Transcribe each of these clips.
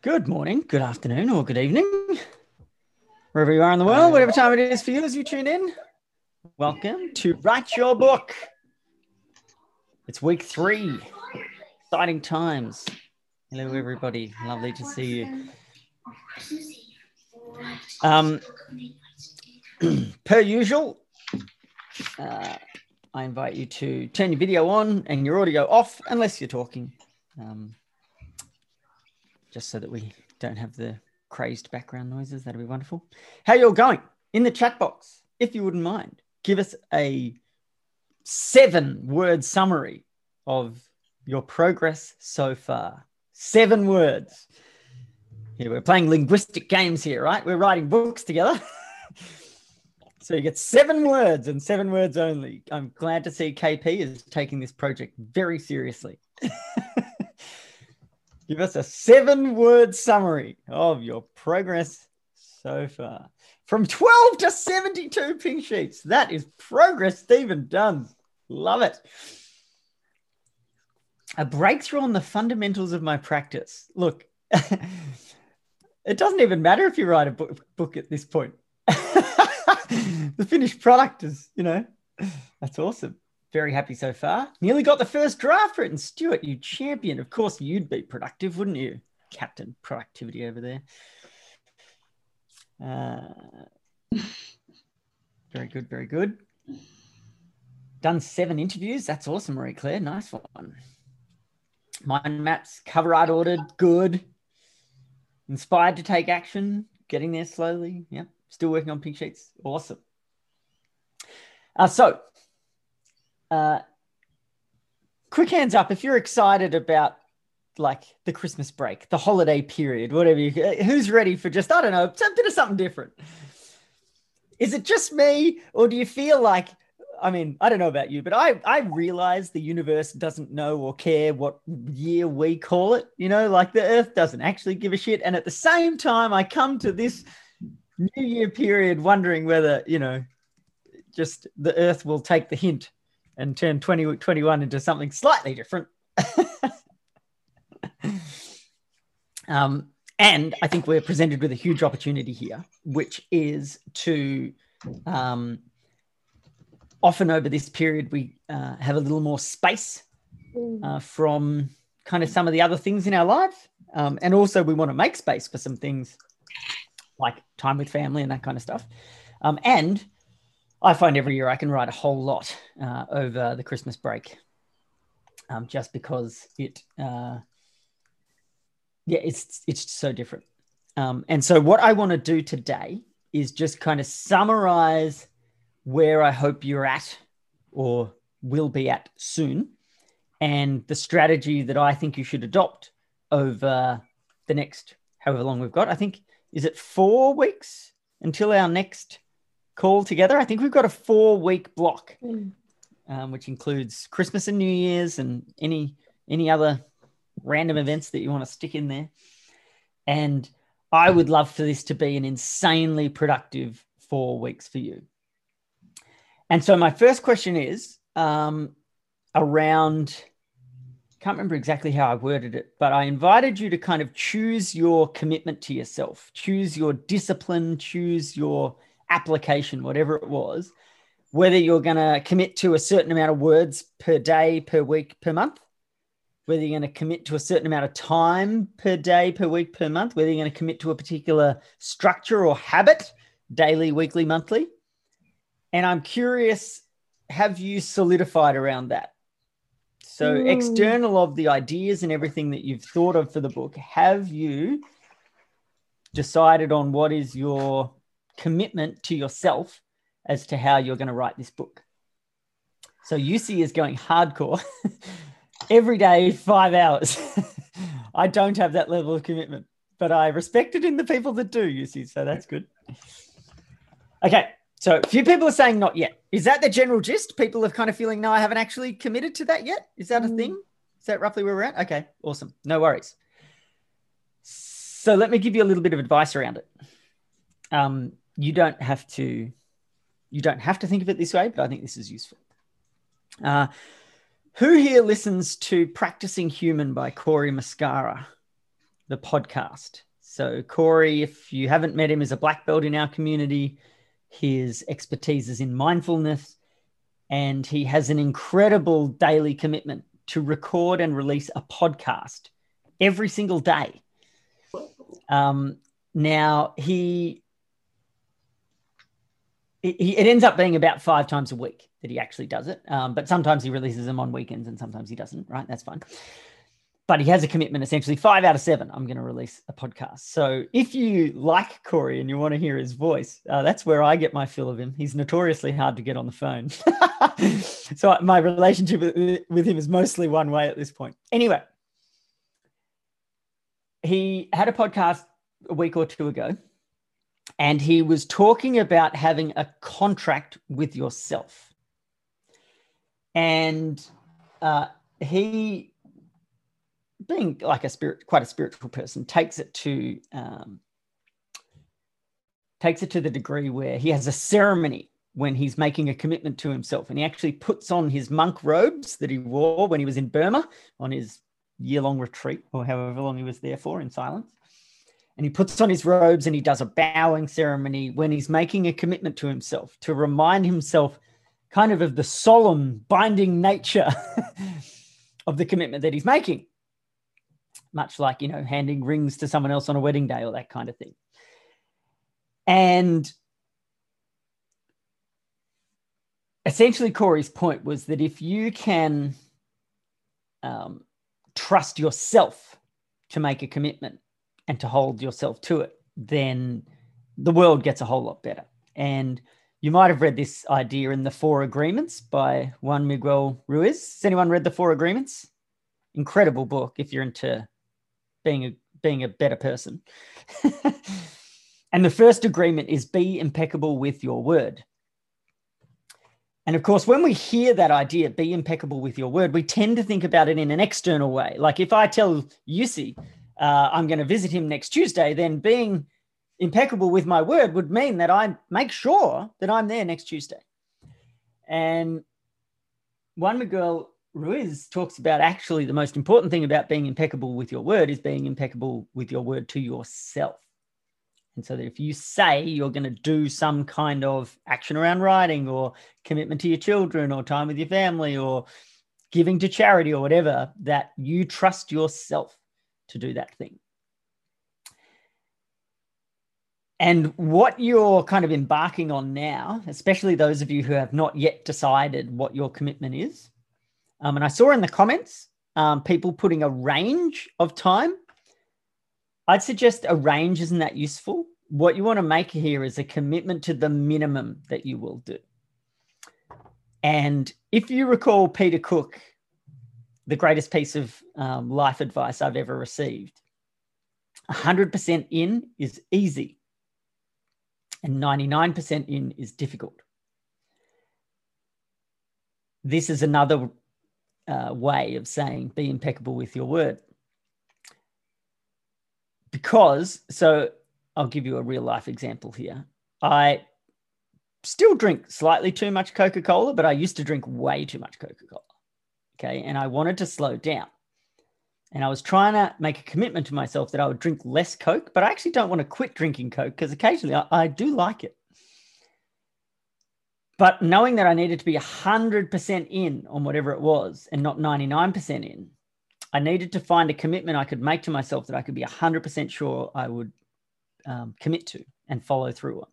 Good morning, good afternoon, or good evening, wherever you are in the world, whatever time it is for you as you tune in. Welcome to Write Your Book. It's week three. Exciting times. Hello, everybody. Lovely to see you. Um, per usual, uh, I invite you to turn your video on and your audio off unless you're talking. Um, just so that we don't have the crazed background noises. That'd be wonderful. How you all going? In the chat box, if you wouldn't mind, give us a seven word summary of your progress so far. Seven words. Here, we're playing linguistic games here, right? We're writing books together. so you get seven words and seven words only. I'm glad to see KP is taking this project very seriously. Give us a seven word summary of your progress so far. From 12 to 72 pink sheets. That is progress, Stephen Dunn. Love it. A breakthrough on the fundamentals of my practice. Look, it doesn't even matter if you write a book, book at this point. the finished product is, you know, that's awesome. Very happy so far. Nearly got the first draft written. Stuart, you champion. Of course, you'd be productive, wouldn't you? Captain Productivity over there. Uh, very good, very good. Done seven interviews. That's awesome, Marie Claire. Nice one. Mind maps, cover art ordered. Good. Inspired to take action. Getting there slowly. Yep. Still working on pink sheets. Awesome. Uh, so uh, quick hands up if you're excited about like the Christmas break, the holiday period, whatever you who's ready for just, I don't know, a bit of something different. Is it just me, or do you feel like, I mean, I don't know about you, but I, I realize the universe doesn't know or care what year we call it, you know, like the earth doesn't actually give a shit. And at the same time, I come to this new year period wondering whether, you know, just the earth will take the hint and turn 2021 into something slightly different. um, and I think we're presented with a huge opportunity here, which is to um, often over this period, we uh, have a little more space mm. uh, from kind of some of the other things in our lives. Um, and also, we want to make space for some things like time with family and that kind of stuff. Um, and I find every year I can write a whole lot uh, over the Christmas break, um, just because it, uh, yeah, it's it's so different. Um, and so what I want to do today is just kind of summarize where I hope you're at or will be at soon, and the strategy that I think you should adopt over the next however long we've got. I think is it four weeks until our next call together. I think we've got a four week block, mm. um, which includes Christmas and New Year's and any any other random events that you want to stick in there. And I would love for this to be an insanely productive four weeks for you. And so my first question is um, around. Can't remember exactly how I worded it, but I invited you to kind of choose your commitment to yourself, choose your discipline, choose your application, whatever it was, whether you're going to commit to a certain amount of words per day, per week, per month, whether you're going to commit to a certain amount of time per day, per week, per month, whether you're going to commit to a particular structure or habit, daily, weekly, monthly. And I'm curious, have you solidified around that? So, mm. external of the ideas and everything that you've thought of for the book, have you decided on what is your commitment to yourself as to how you're going to write this book. So UC is going hardcore every day, five hours. I don't have that level of commitment, but I respect it in the people that do, UC. So that's good. Okay. So a few people are saying not yet. Is that the general gist? People are kind of feeling, no, I haven't actually committed to that yet. Is that a thing? Is that roughly where we're at? Okay. Awesome. No worries. So let me give you a little bit of advice around it. Um, you don't have to you don't have to think of it this way, but I think this is useful. Uh, who here listens to Practicing Human by Cory Muscara, the podcast. So, Cory, if you haven't met him, is a black belt in our community. His expertise is in mindfulness, and he has an incredible daily commitment to record and release a podcast every single day. Um, now, he it, ends up being about five times a week that he actually does it. Um, but sometimes he releases them on weekends and sometimes he doesn't, right? That's fine. But he has a commitment essentially five out of seven. I'm going to release a podcast. So if you like Cory and you want to hear his voice, uh, that's where I get my fill of him. He's notoriously hard to get on the phone. so my relationship with, with him is mostly one way at this point. Anyway, he had a podcast a week or two ago and he was talking about having a contract with yourself. And uh, he, being like a spirit, quite a spiritual person, takes it to um, takes it to the degree where he has a ceremony when he's making a commitment to himself, and he actually puts on his monk robes that he wore when he was in Burma on his year-long retreat, or however long he was there for in silence and he puts on his robes and he does a bowing ceremony when he's making a commitment to himself to remind himself kind of of the solemn binding nature of the commitment that he's making. Much like you know handing rings to someone else on a wedding day or that kind of thing. And essentially Cory's point was that if you can um, trust yourself to make a commitment and to hold yourself to it, then the world gets a whole lot better. And you might have read this idea in The Four Agreements by Juan Miguel Ruiz. Has anyone read The Four Agreements? Incredible book if you're into being a being a better person. and the first agreement is be impeccable with your word. And of course, when we hear that idea, be impeccable with your word, we tend to think about it in an external way. Like if I tell Yusi uh, I'm going to visit him next Tuesday, then being impeccable with my word would mean that I make sure that I'm there next Tuesday. And Juan Miguel Ruiz talks about actually the most important thing about being impeccable with your word is being impeccable with your word to yourself. And so that if you say you're going to do some kind of action around writing or commitment to your children or time with your family or giving to charity or whatever, that you trust yourself to do that thing. And what you're kind of embarking on now, especially those of you who have not yet decided what your commitment is, um, and I saw in the comments um, people putting a range of time. I'd suggest a range isn't that useful. What you want to make here is a commitment to the minimum that you will do. And if you recall Peter Cook the greatest piece of um, life advice I've ever received. 100% in is easy, and 99% in is difficult. This is another uh, way of saying be impeccable with your word. Because, so I'll give you a real life example here. I still drink slightly too much Coca Cola, but I used to drink way too much Coca Cola. Okay. And I wanted to slow down. And I was trying to make a commitment to myself that I would drink less Coke, but I actually don't want to quit drinking Coke because occasionally I, I, do like it. But knowing that I needed to be 100% in on whatever it was and not 99% in, I needed to find a commitment I could make to myself that I could be 100% sure I would um, commit to and follow through on.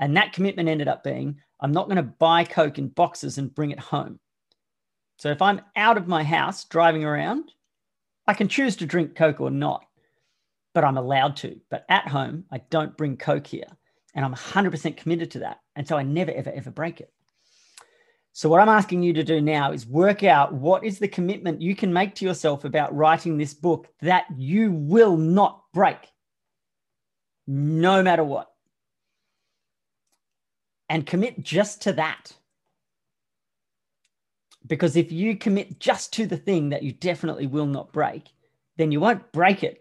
And that commitment ended up being I'm not going to buy Coke in boxes and bring it home. So if I'm out of my house driving around, I can choose to drink Coke or not, but I'm allowed to. But at home, I don't bring Coke here. And I'm 100% committed to that. And so I never, ever, ever break it. So, what I'm asking you to do now is work out what is the commitment you can make to yourself about writing this book that you will not break, no matter what. And commit just to that. Because if you commit just to the thing that you definitely will not break, then you won't break it.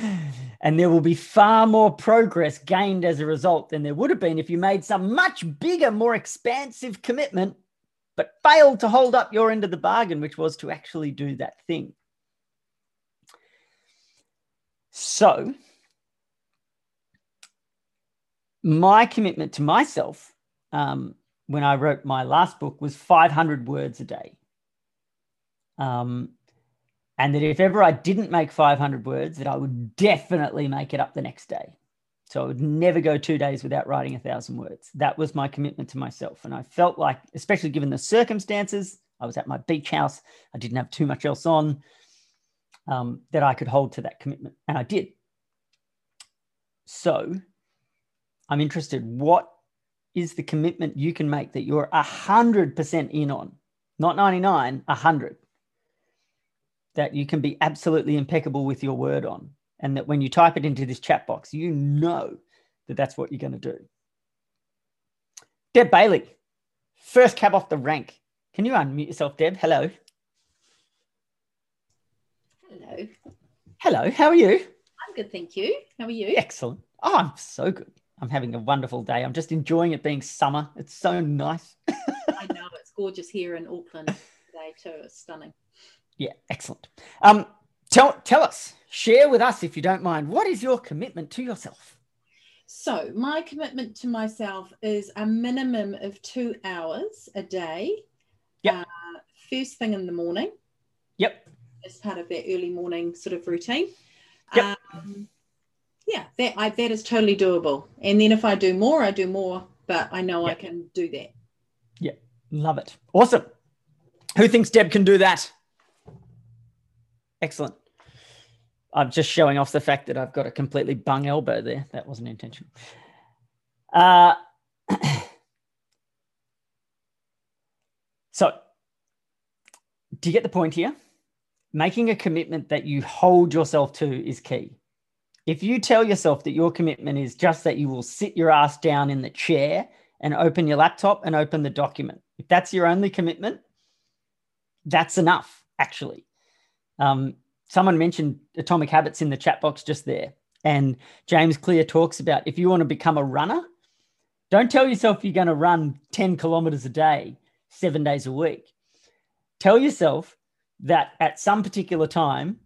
and there will be far more progress gained as a result than there would have been if you made some much bigger, more expansive commitment, but failed to hold up your end of the bargain, which was to actually do that thing. So, my commitment to myself um, when I wrote my last book was 500 words a day. Um, and that if ever I didn't make 500 words, that I would definitely make it up the next day. So I would never go two days without writing a thousand words. That was my commitment to myself. And I felt like, especially given the circumstances, I was at my beach house, I didn't have too much else on, um, that I could hold to that commitment. And I did. So I'm interested, what is the commitment you can make that you're 100% in on? Not 99, 100 that you can be absolutely impeccable with your word on. And that when you type it into this chat box, you know that that's what you're going to do. Deb Bailey, first cab off the rank. Can you unmute yourself, Deb? Hello. Hello. Hello. How are you? I'm good, thank you. How are you? Excellent. Oh, I'm so good. I'm having a wonderful day. I'm just enjoying it being summer. It's so nice. I know it's gorgeous here in Auckland today too. It's stunning. Yeah, excellent. Um, tell tell us, share with us if you don't mind. What is your commitment to yourself? So my commitment to myself is a minimum of two hours a day. Yeah. Uh, first thing in the morning. Yep. As part of that early morning sort of routine. Yep. Um, yeah, that I, that is totally doable. And then if I do more, I do more. But I know. I can do that. Yeah, love it. Awesome. Who thinks Deb can do that? Excellent. I'm just showing off the fact that I've got a completely bung elbow there. That wasn't intentional. Uh, so, do you get the point here? Making a commitment that you hold yourself to is key. If you tell yourself that your commitment is just that you will sit your ass down in the chair and open your laptop and open the document, if that's your only commitment, that's enough, actually. Um, someone mentioned atomic habits in the chat box just there. And James Clear talks about if you want to become a runner, don't tell yourself you're going to run 10 kilometers a day, seven days a week. Tell yourself that at some particular time,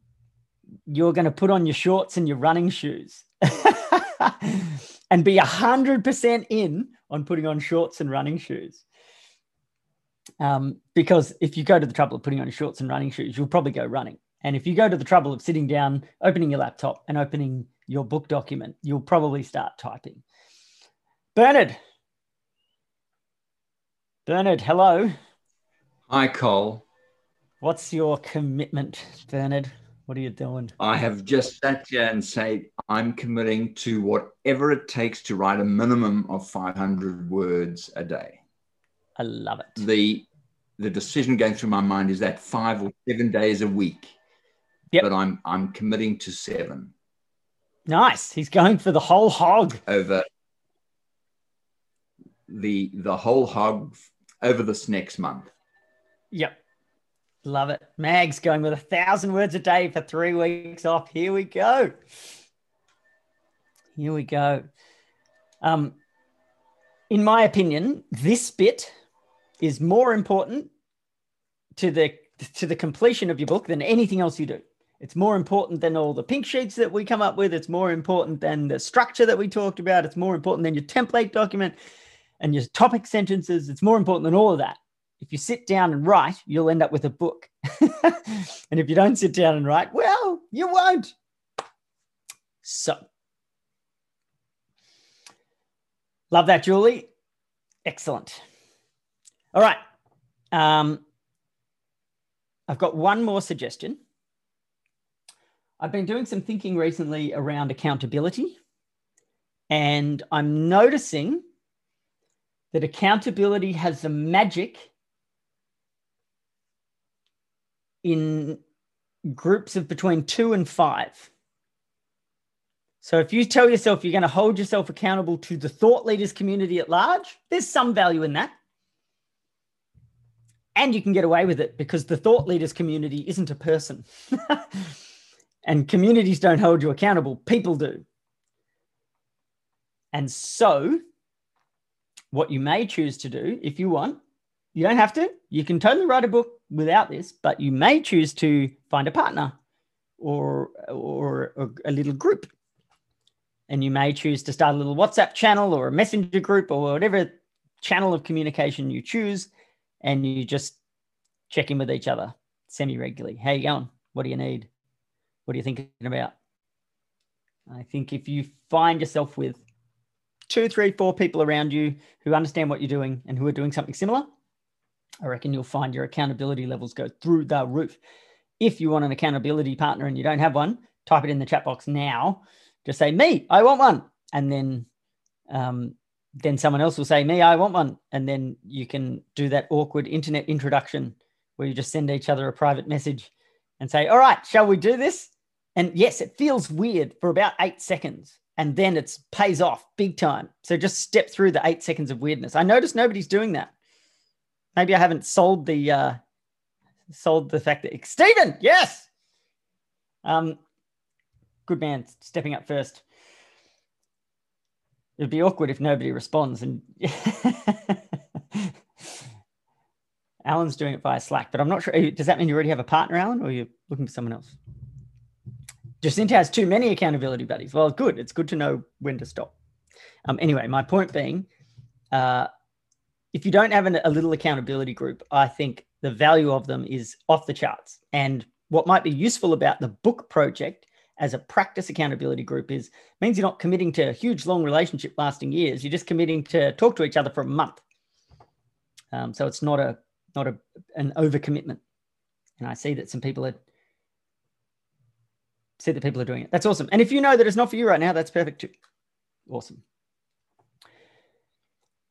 you're going to put on your shorts and your running shoes and be 100% in on putting on shorts and running shoes. Um, because if you go to the trouble of putting on your shorts and running shoes, you'll probably go running. And if you go to the trouble of sitting down, opening your laptop, and opening your book document, you'll probably start typing. Bernard. Bernard, hello. Hi, Col. What's your commitment, Bernard? What are you doing? I have just sat here and said I'm committing to whatever it takes to write a minimum of 500 words a day. I love it. The the decision going through my mind is that five or seven days a week. Yep. But I'm I'm committing to seven. Nice. He's going for the whole hog. Over the the whole hog over this next month. Yep. Love it. Mag's going with a thousand words a day for three weeks off. Here we go. Here we go. Um, in my opinion, this bit is more important to the to the completion of your book than anything else you do. It's more important than all the pink sheets that we come up with. It's more important than the structure that we talked about. It's more important than your template document and your topic sentences. It's more important than all of that if you sit down and write, you'll end up with a book. and if you don't sit down and write, well, you won't. So, love that, Julie. Excellent. All right. Um, I've got one more suggestion. I've been doing some thinking recently around accountability, and I'm noticing that accountability has the magic in groups of between two and five. So if you tell yourself you're going to hold yourself accountable to the thought leaders community at large, there's some value in that. And you can get away with it because the thought leaders community isn't a person. and communities don't hold you accountable, people do. And so, what you may choose to do if you want, you don't have to, you can totally write a book without this, but you may choose to find a partner or, or, or a little group. And you may choose to start a little WhatsApp channel or a messenger group or whatever channel of communication you choose. And you just check in with each other semi regularly. How you going? What do you need? What are you thinking about? I think if you find yourself with two, three, four people around you who understand what you're doing and who are doing something similar, I reckon you'll find your accountability levels go through the roof. If you want an accountability partner and you don't have one, type it in the chat box now. Just say, me, I want one. And then um, then someone else will say, me, I want one. And then you can do that awkward internet introduction where you just send each other a private message and say, all right, shall we do this? And yes, it feels weird for about eight seconds and then it pays off big time. So just step through the eight seconds of weirdness. I notice nobody's doing that. Maybe I haven't sold the uh, sold the fact that Stephen, yes, um, good man, stepping up first. It'd be awkward if nobody responds. And Alan's doing it via Slack, but I'm not sure. Does that mean you already have a partner, Alan, or you're looking for someone else? Jacinta has too many accountability buddies. Well, good. It's good to know when to stop. Um, anyway, my point being, uh, if you don't have an, a little accountability group, I think the value of them is off the charts. And what might be useful about the book project as a practice accountability group is means you're not committing to a huge long relationship lasting years. You're just committing to talk to each other for a month. Um, so it's not a not a an overcommitment. And I see that some people are see that people are doing it. That's awesome. And if you know that it's not for you right now, that's perfect too. Awesome.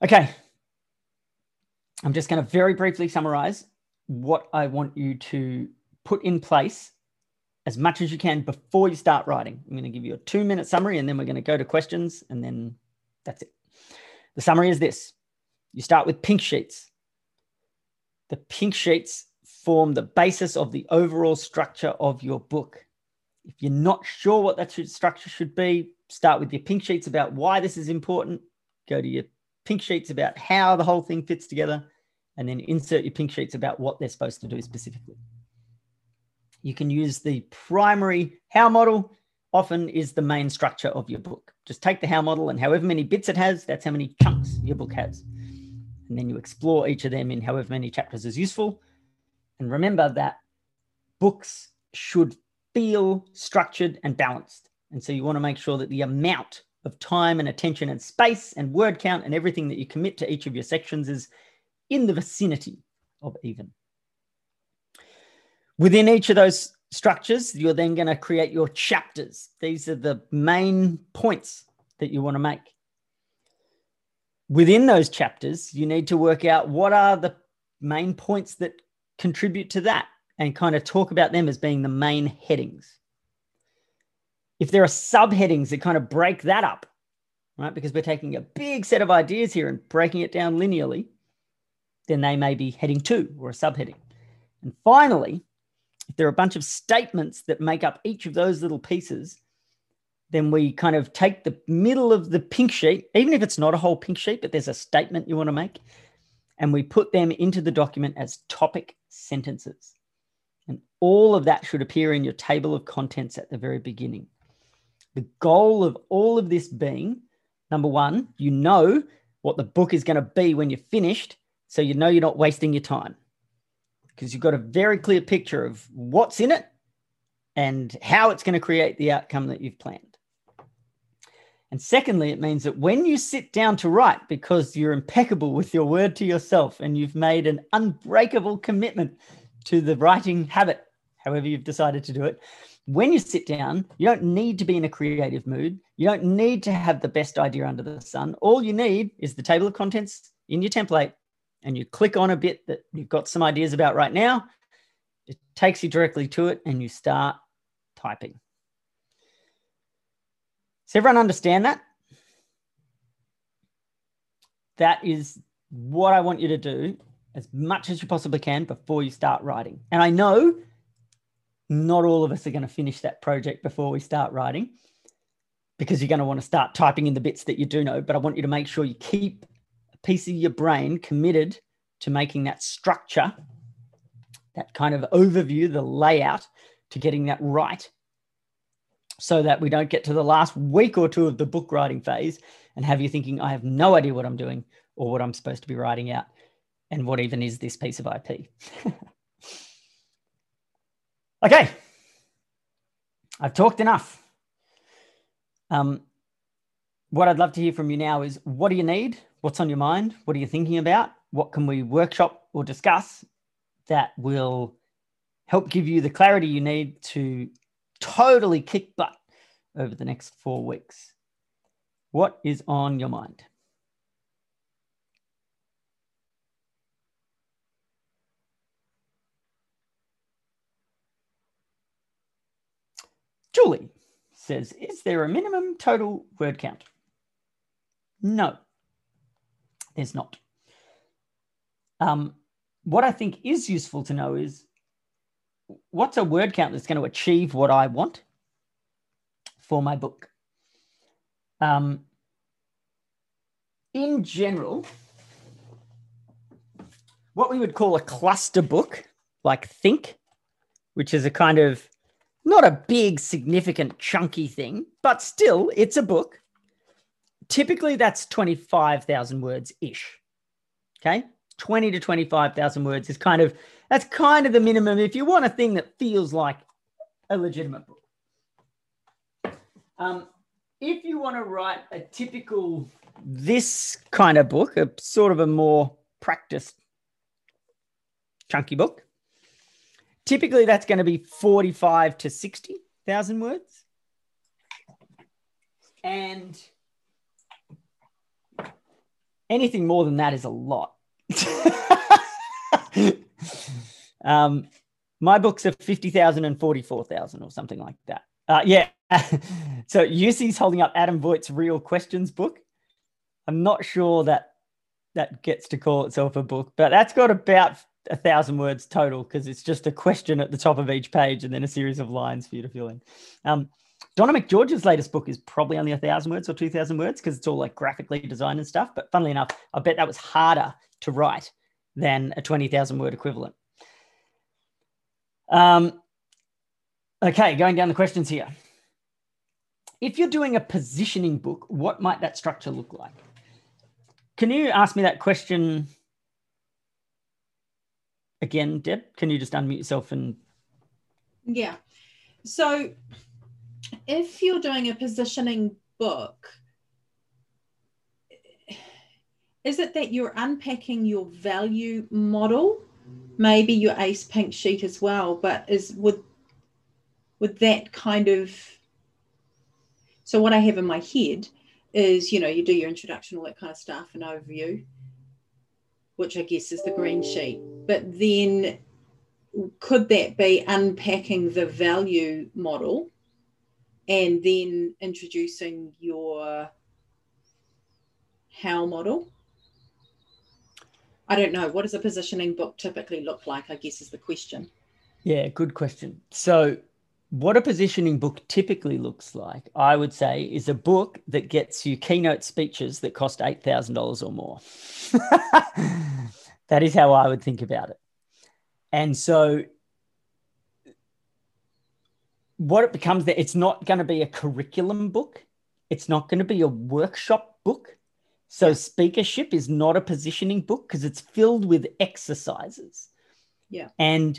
Okay, I'm just going to very briefly summarize what I want you to put in place as much as you can before you start writing. I'm going to give you a two minute summary and then we're going to go to questions and then that's it. The summary is this you start with pink sheets. The pink sheets form the basis of the overall structure of your book. If you're not sure what that structure should be, start with your pink sheets about why this is important. Go to your pink sheets about how the whole thing fits together, and then insert your pink sheets about what they're supposed to do specifically. You can use the primary how model, often is the main structure of your book. Just take the how model and however many bits it has, that's how many chunks your book has. And then you explore each of them in however many chapters is useful. And remember that books should feel structured and balanced. And so you want to make sure that the amount of time and attention and space and word count and everything that you commit to each of your sections is in the vicinity of even. Within each of those structures, you're then going to create your chapters. These are the main points that you want to make. Within those chapters, you need to work out what are the main points that contribute to that and kind of talk about them as being the main headings if there are subheadings that kind of break that up, right? Because we're taking a big set of ideas here and breaking it down linearly, then they may be heading two or a subheading. And finally, if there are a bunch of statements that make up each of those little pieces, then we kind of take the middle of the pink sheet, even if it's not a whole pink sheet, but there's a statement you want to make, and we put them into the document as topic sentences. And all of that should appear in your table of contents at the very beginning. The goal of all of this being number one, you know what the book is going to be when you're finished. So you know you're not wasting your time because you've got a very clear picture of what's in it and how it's going to create the outcome that you've planned. And secondly, it means that when you sit down to write, because you're impeccable with your word to yourself and you've made an unbreakable commitment to the writing habit, however you've decided to do it, when you sit down, you don't need to be in a creative mood. You don't need to have the best idea under the sun. All you need is the table of contents in your template, and you click on a bit that you've got some ideas about right now. It takes you directly to it, and you start typing. Does everyone understand that? That is what I want you to do as much as you possibly can before you start writing. And I know not all of us are going to finish that project before we start writing because you're going to want to start typing in the bits that you do know. But I want you to make sure you keep piece of your brain committed to making that structure, that kind of overview, the layout to getting that right so that we don't get to the last week or two of the book writing phase and have you thinking, I have no idea what I'm doing or what I'm supposed to be writing out. And what even is this piece of IP? okay. I've talked enough. Um, what I'd love to hear from you now is what do you need? What's on your mind? What are you thinking about? What can we workshop or discuss that will help give you the clarity you need to totally kick butt over the next four weeks? What is on your mind? Julie says, Is there a minimum total word count? No, there's not. Um, what I think is useful to know is what's a word count that's going to achieve what I want for my book? Um, in general, what we would call a cluster book, like Think, which is a kind of not a big, significant, chunky thing, but still, it's a book. Typically, that's 25,000 words ish. Okay. 20 to 25,000 words is kind of, that's kind of the minimum if you want a thing that feels like a legitimate book. Um, if you want to write a typical this kind of book, a sort of a more practiced chunky book, typically that's going to be 45 to 60,000 words. And anything more than that is a lot. um, my books are 50,000 and 44,000 or something like that. Uh, yeah. so Yusi's holding up Adam Voigt's Real Questions book. I'm not sure that that gets to call itself a book, but that's got about a thousand words total because it's just a question at the top of each page and then a series of lines for you to fill in. Um, Donna McGeorge's latest book is probably only a thousand words or two thousand words because it's all like graphically designed and stuff. But funnily enough, I bet that was harder to write than a twenty thousand word equivalent. Um, okay, going down the questions here. If you're doing a positioning book, what might that structure look like? Can you ask me that question again, Deb? Can you just unmute yourself and? Yeah. So if you're doing a positioning book, is it that you're unpacking your value model? Maybe your ace pink sheet as well, but is would with that kind of so what I have in my head is, you know, you do your introduction, all that kind of stuff, and overview, which I guess is the green sheet. But then could that be unpacking the value model and then introducing your how model? I don't know. What does a positioning book typically look like? I guess is the question. Yeah, good question. So, what a positioning book typically looks like, I would say, is a book that gets you keynote speeches that cost $8,000 or more. that is how I would think about it. And so what it becomes that it's not going to be a curriculum book. It's not going to be a workshop book. So speakership is not a positioning book because it's filled with exercises. Yeah. And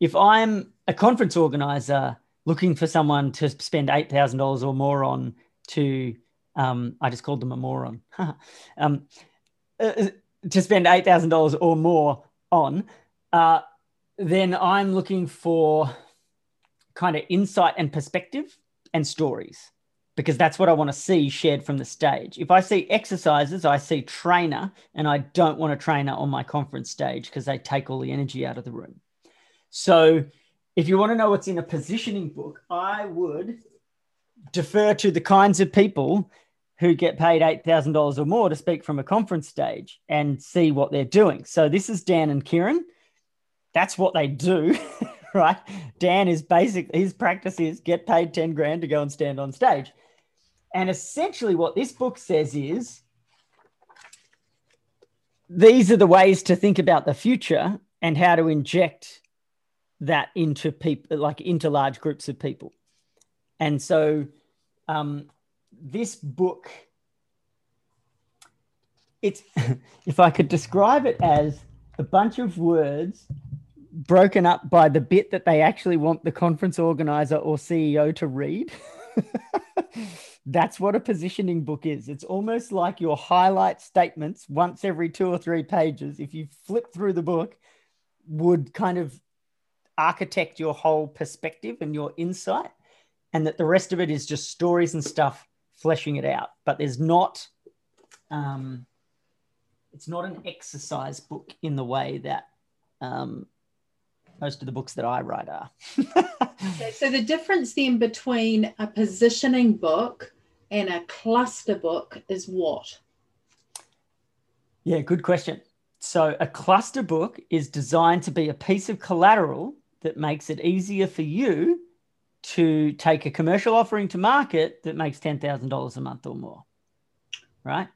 if I'm a conference organizer looking for someone to spend $8,000 or more on to, um, I just called them a moron, um, uh, to spend $8,000 or more on, uh, then I'm looking for kind of insight and perspective and stories because that's what I want to see shared from the stage. If I see exercises, I see trainer, and I don't want a trainer on my conference stage because they take all the energy out of the room. So, if you want to know what's in a positioning book, I would defer to the kinds of people who get paid $8,000 or more to speak from a conference stage and see what they're doing. So, this is Dan and Kieran. That's what they do. right? Dan is basically his practice is get paid 10 grand to go and stand on stage. And essentially, what this book says is these are the ways to think about the future and how to inject that into people, like into large groups of people. And so um, this book, it's if I could describe it as a bunch of words broken up by the bit that they actually want the conference organizer or CEO to read. That's what a positioning book is. It's almost like your highlight statements once every two or three pages. If you flip through the book, would kind of architect your whole perspective and your insight, and that the rest of it is just stories and stuff fleshing it out. But there's not, um, it's not an exercise book in the way that um, most of the books that I write are. okay, so the difference then between a positioning book and a cluster book is what? Yeah, good question. So, a cluster book is designed to be a piece of collateral that makes it easier for you to take a commercial offering to market that makes $10,000 a month or more. Right?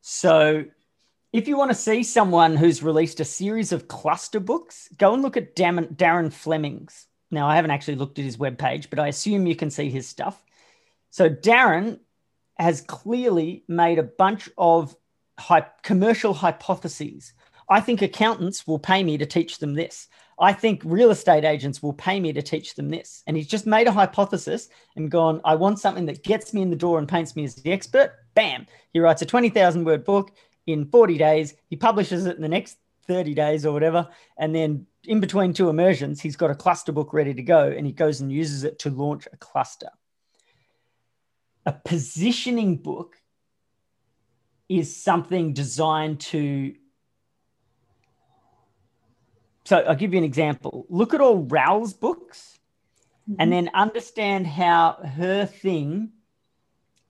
So, if you want to see someone who's released a series of cluster books, go and look at Darren Fleming's. Now, I haven't actually looked at his webpage, but I assume you can see his stuff. So, Darren has clearly made a bunch of commercial hypotheses. I think accountants will pay me to teach them this. I think real estate agents will pay me to teach them this. And he's just made a hypothesis and gone, I want something that gets me in the door and paints me as the expert. Bam. He writes a 20,000 word book in 40 days. He publishes it in the next 30 days or whatever. And then in between two immersions, he's got a cluster book ready to go and he goes and uses it to launch a cluster. A positioning book is something designed to. So I'll give you an example. Look at all Raoul's books mm-hmm. and then understand how her thing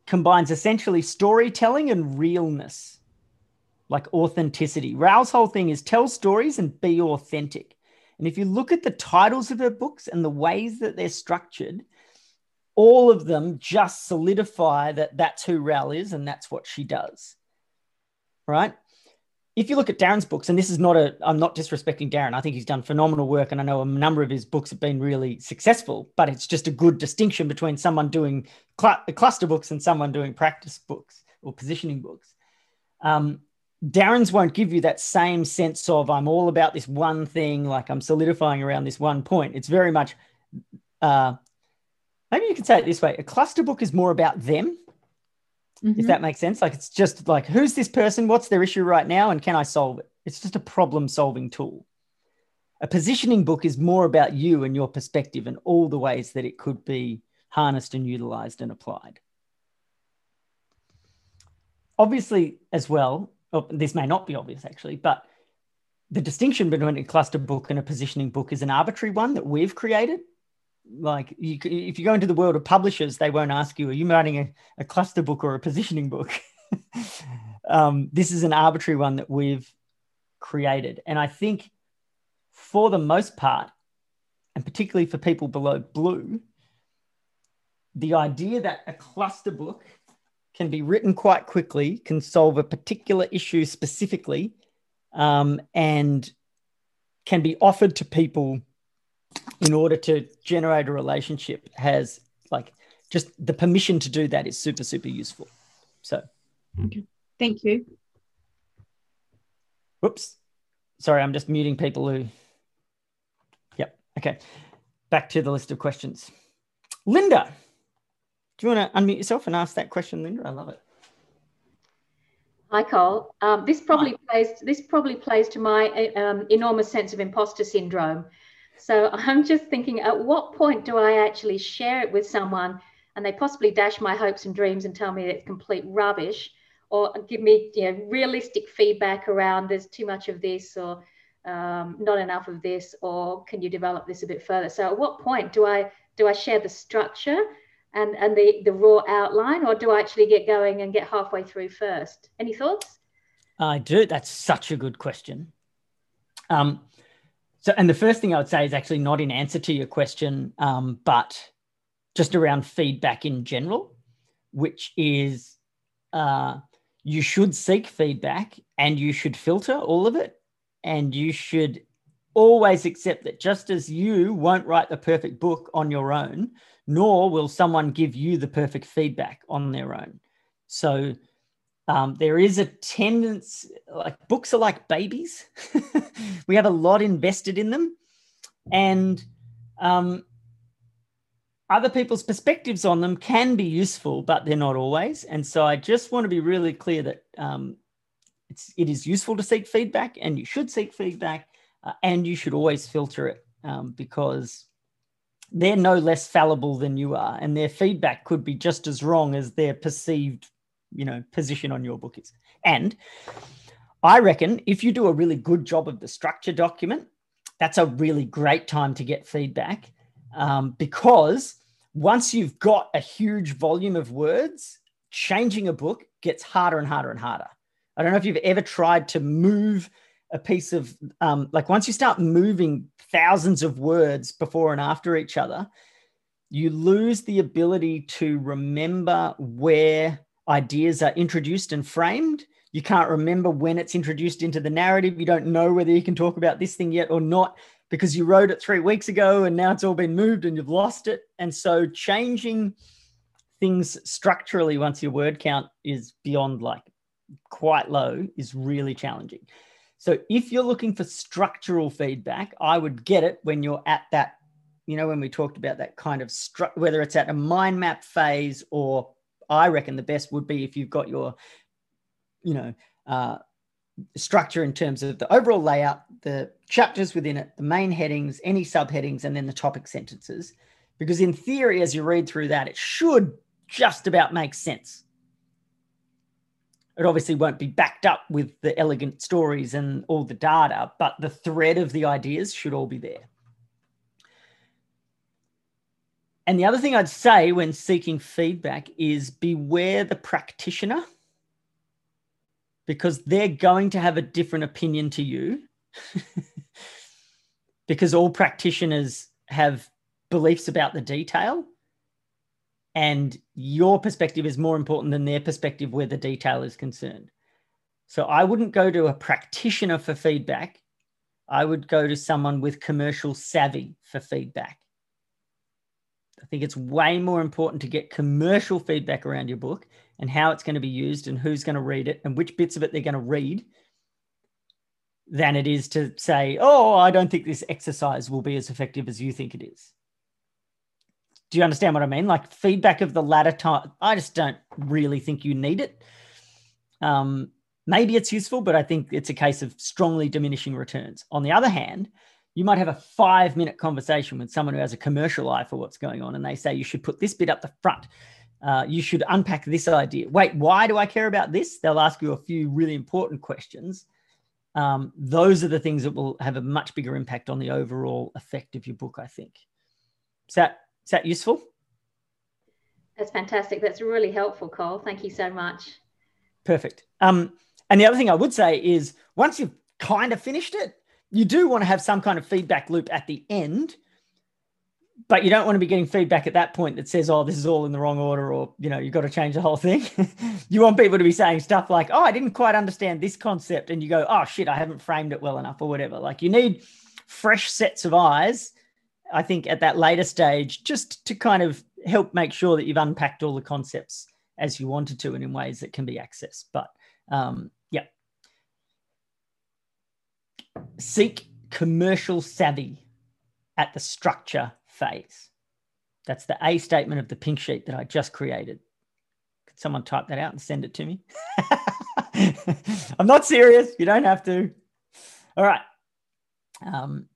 combines essentially storytelling and realness like authenticity. Raoul's whole thing is tell stories and be authentic. And if you look at the titles of her books and the ways that they're structured, all of them just solidify that that's who Raoul is and that's what she does. Right? If you look at Darren's books, and this is not a, I'm not disrespecting Darren. I think he's done phenomenal work, and I know a number of his books have been really successful. But it's just a good distinction between someone doing cl- cluster books and someone doing practice books or positioning books. Um, Darren's won't give you that same sense of I'm all about this one thing, like I'm solidifying around this one point. It's very much, uh, maybe you could say it this way: a cluster book is more about them, mm-hmm. if that makes sense. Like it's just like who's this person, what's their issue right now, and can I solve it? It's just a problem-solving tool. A positioning book is more about you and your perspective and all the ways that it could be harnessed and utilized and applied. Obviously, as well, oh, this may not be obvious actually, but the distinction between a cluster book and a positioning book is an arbitrary one that we've created. Like, you, if you go into the world of publishers, they won't ask you, "Are you writing a, a cluster book or a positioning book?" um, this is an arbitrary one that we've created, and I think, for the most part, and particularly for people below blue, the idea that a cluster book can be written quite quickly, can solve a particular issue specifically, um, and can be offered to people in order to generate a relationship has like just the permission to do that is super super useful. So. Okay. thank you. Whoops. Sorry i'm just muting people who yep okay. Back to the list of questions. Linda do you want to unmute yourself and ask that question, Linda? I love it. Hi, Col. Um, this probably Hi. plays. This probably plays to my um, enormous sense of imposter syndrome. So I'm just thinking, at what point do I actually share it with someone, and they possibly dash my hopes and dreams and tell me it's complete rubbish, or give me you know realistic feedback around there's too much of this or um, not enough of this, or can you develop this a bit further? So at what point do I do I share the structure? And, and the, the raw outline, or do I actually get going and get halfway through first? Any thoughts? I do. That's such a good question. Um, so, and the first thing I would say is actually not in answer to your question, um, but just around feedback in general, which is uh, you should seek feedback and you should filter all of it and you should always accept that just as you won't write the perfect book on your own, nor will someone give you the perfect feedback on their own. So um, there is a tendency, like books are like babies. we have a lot invested in them. And um, other people's perspectives on them can be useful, but they're not always. And so I just want to be really clear that um, it's, it is useful to seek feedback and you should seek feedback uh, and you should always filter it um, because they're no less fallible than you are and their feedback could be just as wrong as their perceived you know position on your book is. And i reckon if you do a really good job of the structure document that's a really great time to get feedback um, because once you've got a huge volume of words changing a book gets harder and harder and harder. I don't know if you've ever tried to move a piece of um, like once you start moving thousands of words before and after each other, you lose the ability to remember where ideas are introduced and framed. You can't remember when it's introduced into the narrative. You don't know whether you can talk about this thing yet or not because you wrote it three weeks ago and now it's all been moved and you've lost it. And so changing things structurally once your word count is beyond like quite low is really challenging. So if you're looking for structural feedback, I would get it when you're at that, you know, when we talked about that kind of stru- whether it's at a mind map phase or I reckon the best would be if you've got your, you know, uh, structure in terms of the overall layout, the chapters within it, the main headings, any subheadings, and then the topic sentences. Because in theory, as you read through that, it should just about make sense. It obviously won't be backed up with the elegant stories and all the data, but the thread of the ideas should all be there. And the other thing I'd say when seeking feedback is beware the practitioner because they're going to have a different opinion to you because all practitioners have beliefs about the detail and your perspective is more important than their perspective where the detail is concerned. So I wouldn't go to a practitioner for feedback. I would go to someone with commercial savvy for feedback. I think it's way more important to get commercial feedback around your book and how it's going to be used and who's going to read it and which bits of it they're going to read than it is to say, oh, I don't think this exercise will be as effective as you think it is. Do you understand what I mean? Like feedback of the latter time. I just don't really think you need it. Um, maybe it's useful, but I think it's a case of strongly diminishing returns. On the other hand, you might have a five minute conversation with someone who has a commercial eye for what's going on, and they say you should put this bit up the front. Uh, you should unpack this idea. Wait, why do I care about this? They'll ask you a few really important questions. Um, those are the things that will have a much bigger impact on the overall effect of your book, I think. Is that is that useful? That's fantastic. That's really helpful, Col. Thank you so much. Perfect. Um, and the other thing I would say is once you've kind of finished it, you do want to have some kind of feedback loop at the end, but you don't want to be getting feedback at that point that says, oh, this is all in the wrong order, or, you know, you've got to change the whole thing. you want people to be saying stuff like, oh, I didn't quite understand this concept. And you go, oh, shit, I haven't framed it well enough, or whatever. Like you need fresh sets of eyes I think at that later stage, just to kind of help make sure that you've unpacked all the concepts as you wanted to and in ways that can be accessed. But um, yeah, seek commercial savvy at the structure phase. That's the A statement of the pink sheet that I just created. Could someone type that out and send it to me? I'm not serious. You don't have to. All right. Um,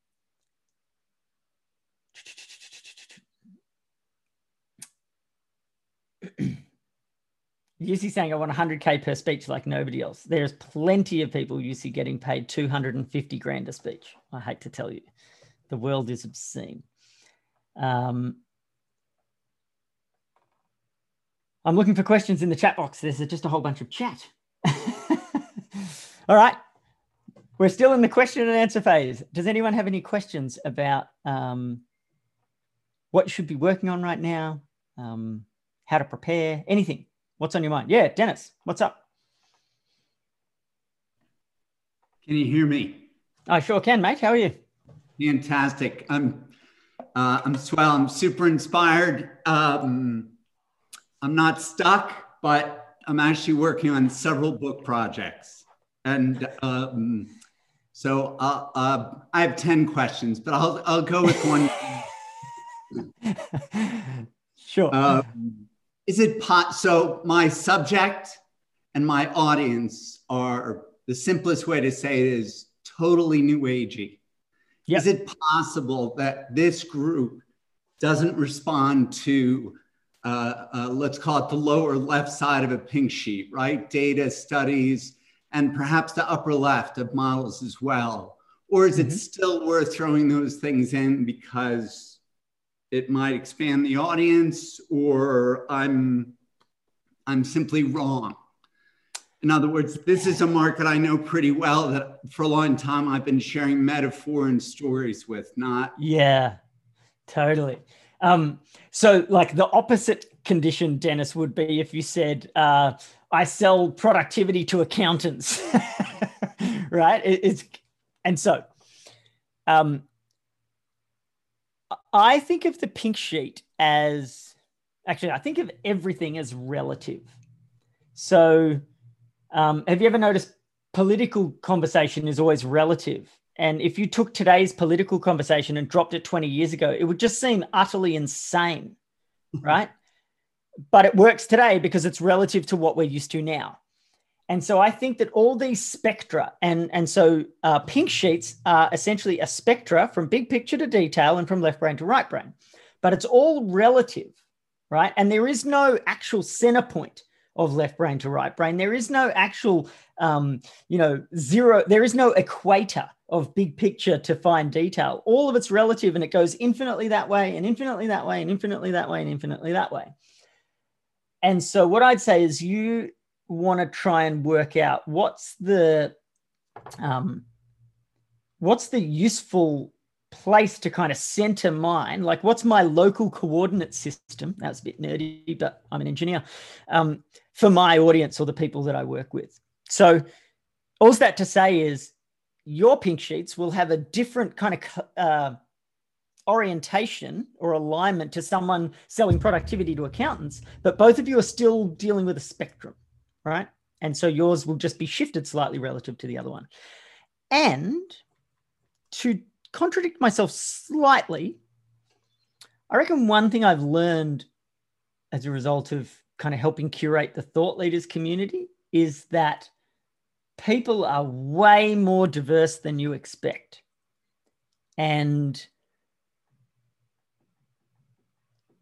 Yusi saying I want 100k per speech like nobody else. There's plenty of people you see getting paid 250 grand a speech. I hate to tell you, the world is obscene. Um, I'm looking for questions in the chat box. There's just a whole bunch of chat. All right. We're still in the question and answer phase. Does anyone have any questions about um, what you should be working on right now? Um, how to prepare, anything. What's on your mind? Yeah, Dennis, what's up? Can you hear me? I sure can, mate. How are you? Fantastic. I'm, uh, I'm swell. I'm super inspired. Um, I'm not stuck, but I'm actually working on several book projects. And um, so uh, uh, I have 10 questions, but I'll, I'll go with one. sure. Um, is it pot? So my subject and my audience are the simplest way to say it is totally new agey. Yep. Is it possible that this group doesn't respond to, uh, uh, let's call it the lower left side of a pink sheet, right? Data, studies, and perhaps the upper left of models as well? Or is it mm-hmm. still worth throwing those things in because it might expand the audience or I'm, I'm simply wrong? In other words, this is a market I know pretty well that for a long time I've been sharing metaphor and stories with, not. Yeah, totally. Um, so, like the opposite condition, Dennis, would be if you said, uh, I sell productivity to accountants, right? It, it's, and so, um, I think of the pink sheet as actually, I think of everything as relative. So, um, have you ever noticed political conversation is always relative? And if you took today's political conversation and dropped it 20 years ago, it would just seem utterly insane, right? but it works today because it's relative to what we're used to now. And so I think that all these spectra, and, and so uh, pink sheets are essentially a spectra from big picture to detail and from left brain to right brain, but it's all relative, right? And there is no actual center point of left brain to right brain. There is no actual, um, you know, zero, there is no equator of big picture to find detail. All of it's relative and it goes infinitely that way and infinitely that way and infinitely that way and infinitely that way. And so, what I'd say is you want to try and work out what's the um, what's the useful place to kind of center mine? Like what's my local coordinate system? That's a bit nerdy but i'm an engineer um, for my audience or the people that i work with. So all that to say is your pink sheets will have a different kind of uh, orientation or alignment to someone selling productivity to accountants but both of you are still dealing with a spectrum right and so yours will just be shifted slightly relative to the other one and to contradict myself slightly, I reckon one thing I've learned as a result of kind of helping curate the thought leaders community is that people are way more diverse than you expect. And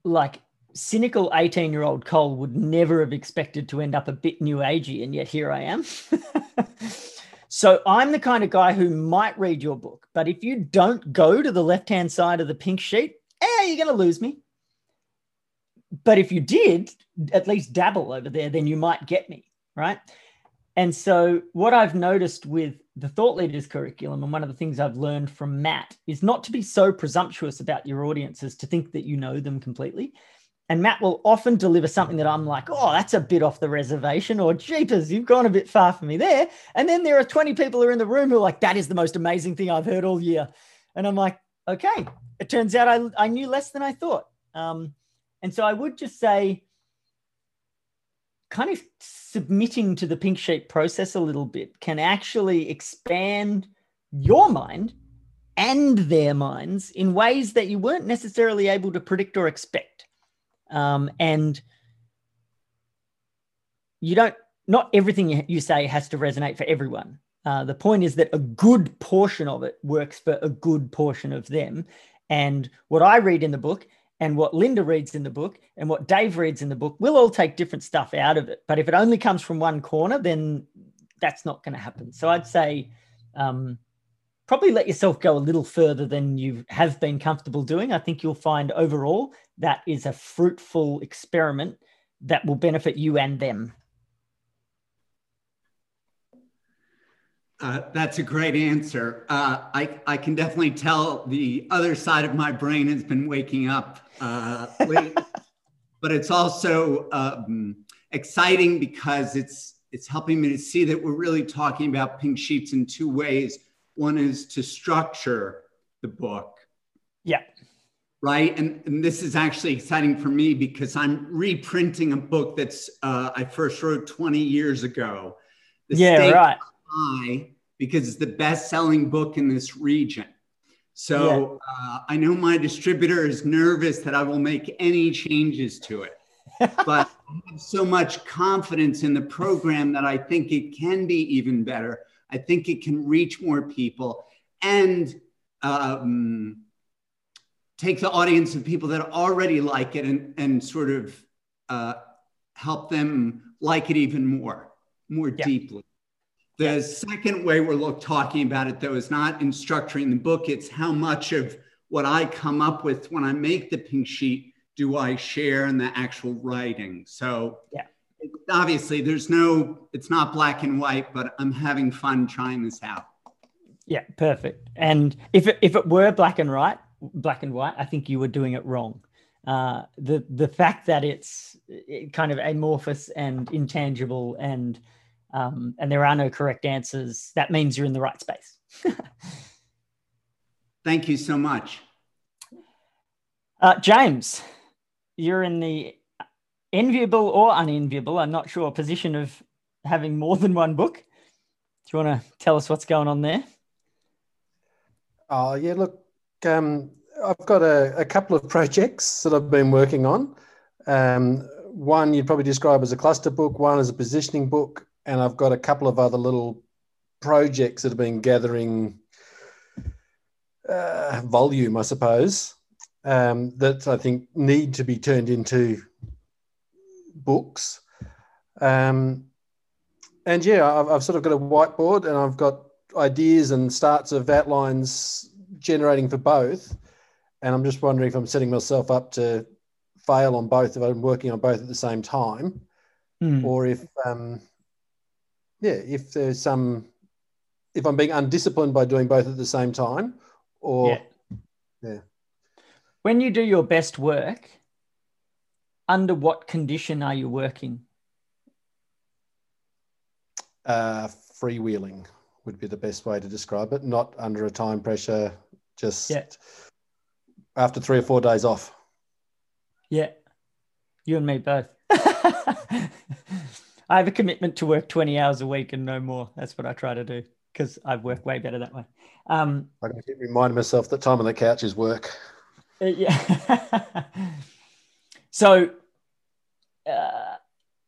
like cynical 18 year old Col would never have expected to end up a bit new agey, and yet here I am. So I'm the kind of guy who might read your book, but if you don't go to the left hand side of the pink sheet, eh, you're going to lose me. But if you did at least dabble over there, then you might get me, right? And so, what I've noticed with the Thought Leaders curriculum, and one of the things I've learned from Matt, is not to be so presumptuous about your audiences to think that you know them completely. And Matt will often deliver something that I'm like, oh, that's a bit off the reservation, or jeepers, you've gone a bit far for me there. And then there are 20 people who are in the room who are like, that is the most amazing thing I've heard all year. And I'm like, okay, it turns out I, I knew less than I thought. Um, and so I would just say, kind of submitting to the pink sheet process a little bit can actually expand your mind and their minds in ways that you weren't necessarily able to predict or expect. Um, and you don't, not everything you say has to resonate for everyone. Uh, the point is that a good portion of it works for a good portion of them. And what I read in the book and what Linda reads in the book and what Dave reads in the book, we'll all take different stuff out of it. But if it only comes from one corner, then that's not going to happen. So I'd say um, probably let yourself go a little further than you have been comfortable doing. I think you'll find overall that is a fruitful experiment that will benefit you and them. Uh, that's a great answer. Uh, I, I can definitely tell the other side of my brain has been waking up uh, late, but it's also um, exciting because it's it's helping me to see that we're really talking about pink sheets in two ways one is to structure the book. Yeah. Right. And, and this is actually exciting for me because I'm reprinting a book that's uh, I first wrote 20 years ago. The yeah, right. High because it's the best selling book in this region. So yeah. uh, I know my distributor is nervous that I will make any changes to it. but I have so much confidence in the program that I think it can be even better. I think it can reach more people and um, take the audience of people that already like it and, and sort of uh, help them like it even more, more yeah. deeply. The second way we're look, talking about it, though, is not in structuring the book. It's how much of what I come up with when I make the pink sheet do I share in the actual writing. So, yeah. Obviously, there's no, it's not black and white, but I'm having fun trying this out. Yeah, perfect. And if it, if it were black and white, black and white, I think you were doing it wrong. Uh, the the fact that it's kind of amorphous and intangible and um, and there are no correct answers, that means you're in the right space. Thank you so much. Uh, James, you're in the enviable or unenviable, I'm not sure, position of having more than one book. Do you want to tell us what's going on there? Oh, yeah, look, um, I've got a, a, couple of projects that I've been working on. Um, one you'd probably describe as a cluster book, one as a positioning book, and I've got a couple of other little projects that have been gathering uh, volume, I suppose, um, that I think need to be turned into books. Um, and yeah, I've, I've, sort of got a whiteboard and I've got ideas and starts of outlines generating for both. And I'm just wondering if I'm setting myself up to fail on both, if I'm working on both at the same time, mm. or if um, yeah, if there's some, if I'm being undisciplined by doing both at the same time, or yeah. yeah. When you do your best work, under what condition are you working? Uh, freewheeling would be the best way to describe it. Not under a time pressure, just yeah. after three or four days off. Yeah, you and me both. I have a commitment to work 20 hours a week and no more. That's what I try to do because I work way better that way. Um, I keep reminding myself that time on the couch is work. Uh, yeah. so uh,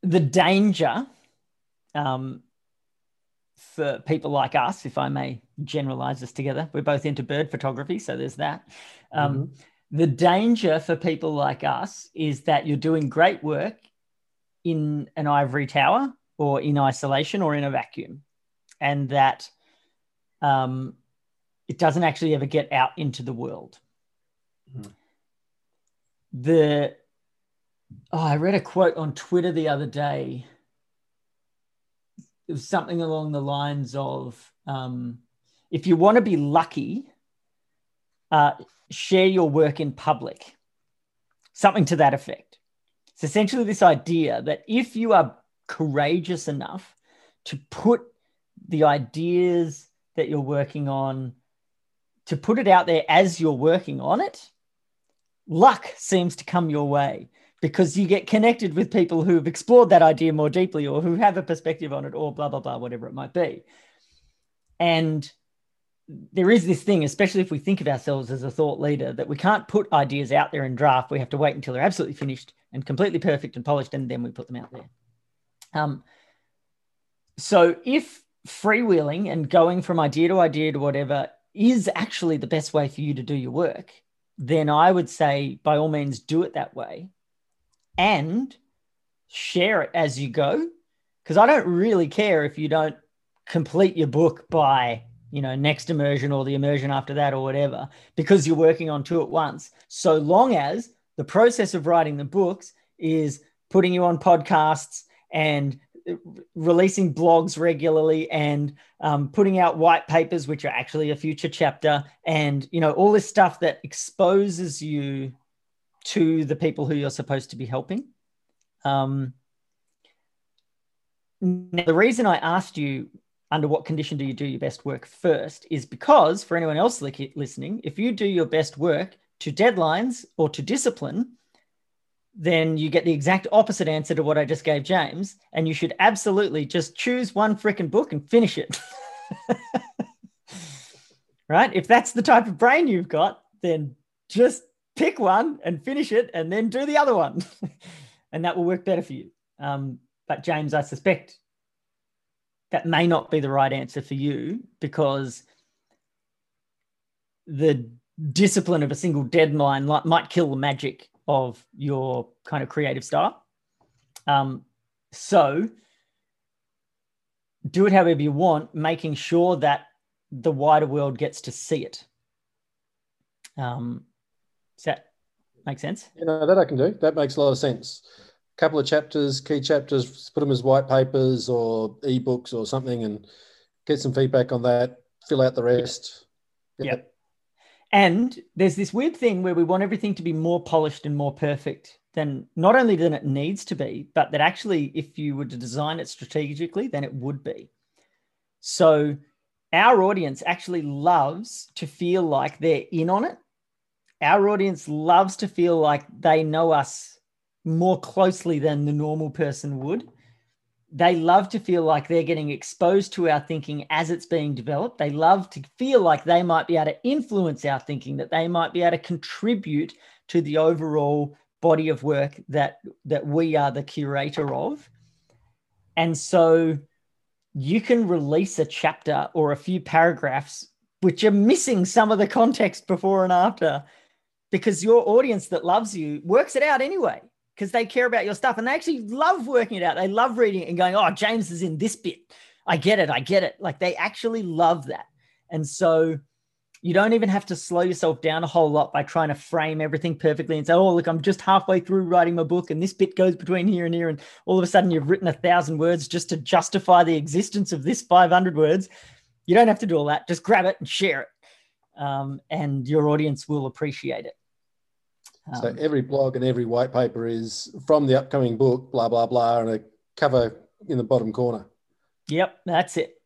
the danger um, for people like us, if I may generalize this together, we're both into bird photography, so there's that. Um, mm-hmm. The danger for people like us is that you're doing great work in an ivory tower or in isolation or in a vacuum, and that um, it doesn't actually ever get out into the world. Mm. The oh, I read a quote on Twitter the other day. It was something along the lines of um, if you want to be lucky, uh, share your work in public. Something to that effect. It's essentially this idea that if you are courageous enough to put the ideas that you're working on, to put it out there as you're working on it, luck seems to come your way because you get connected with people who have explored that idea more deeply or who have a perspective on it or blah, blah, blah, whatever it might be. And there is this thing, especially if we think of ourselves as a thought leader, that we can't put ideas out there in draft. We have to wait until they're absolutely finished and completely perfect and polished, and then we put them out there. Um, so if freewheeling and going from idea to idea to whatever is actually the best way for you to do your work, then I would say by all means do it that way and share it as you go. Because I don't really care if you don't complete your book by you know, next immersion or the immersion after that or whatever, because you're working on two at once. So long as the process of writing the books is putting you on podcasts and releasing blogs regularly and um, putting out white papers, which are actually a future chapter, and you know all this stuff that exposes you to the people who you're supposed to be helping. Um, the reason I asked you under what condition do you do your best work first is because for anyone else listening, if you do your best work to deadlines or to discipline, then you get the exact opposite answer to what I just gave James. And you should absolutely just choose one freaking book and finish it. right? If that's the type of brain you've got, then just pick one and finish it and then do the other one. and that will work better for you. Um, but James, I suspect that may not be the right answer for you because the discipline of a single deadline might kill the magic of your kind of creative style. Um, so do it however you want, making sure that the wider world gets to see it. Um, does that make sense? You know, that I can do. That makes a lot of sense A couple of chapters, key chapters, put them as white papers or ebooks or something, and get some feedback on that. Fill out the rest. Yep. yep. And there's this weird thing where we want everything to be more polished and more perfect than not only than it needs to be, but that actually, if you were to design it strategically, then it would be. So our audience actually loves to feel like they're in on it. Our audience loves to feel like they know us more closely than the normal person would. They love to feel like they're getting exposed to our thinking as it's being developed. They love to feel like they might be able to influence our thinking, that they might be able to contribute to the overall body of work that that we are the curator of. And so you can release a chapter or a few paragraphs which are missing some of the context before and after because your audience that loves you works it out anyway because they care about your stuff and they actually love working it out. They love reading it and going, oh, James is in this bit. I get it. I get it. Like they actually love that. And so you don't even have to slow yourself down a whole lot by trying to frame everything perfectly and say, oh, look, I'm just halfway through writing my book and this bit goes between here and here. And all of a sudden you've written a thousand words just to justify the existence of this 500 words. You don't have to do all that. Just grab it and share it. Um, and your audience will appreciate it. Um, so every blog and every white paper is from the upcoming book, blah, blah, blah, and a cover in the bottom corner. Yep, that's it.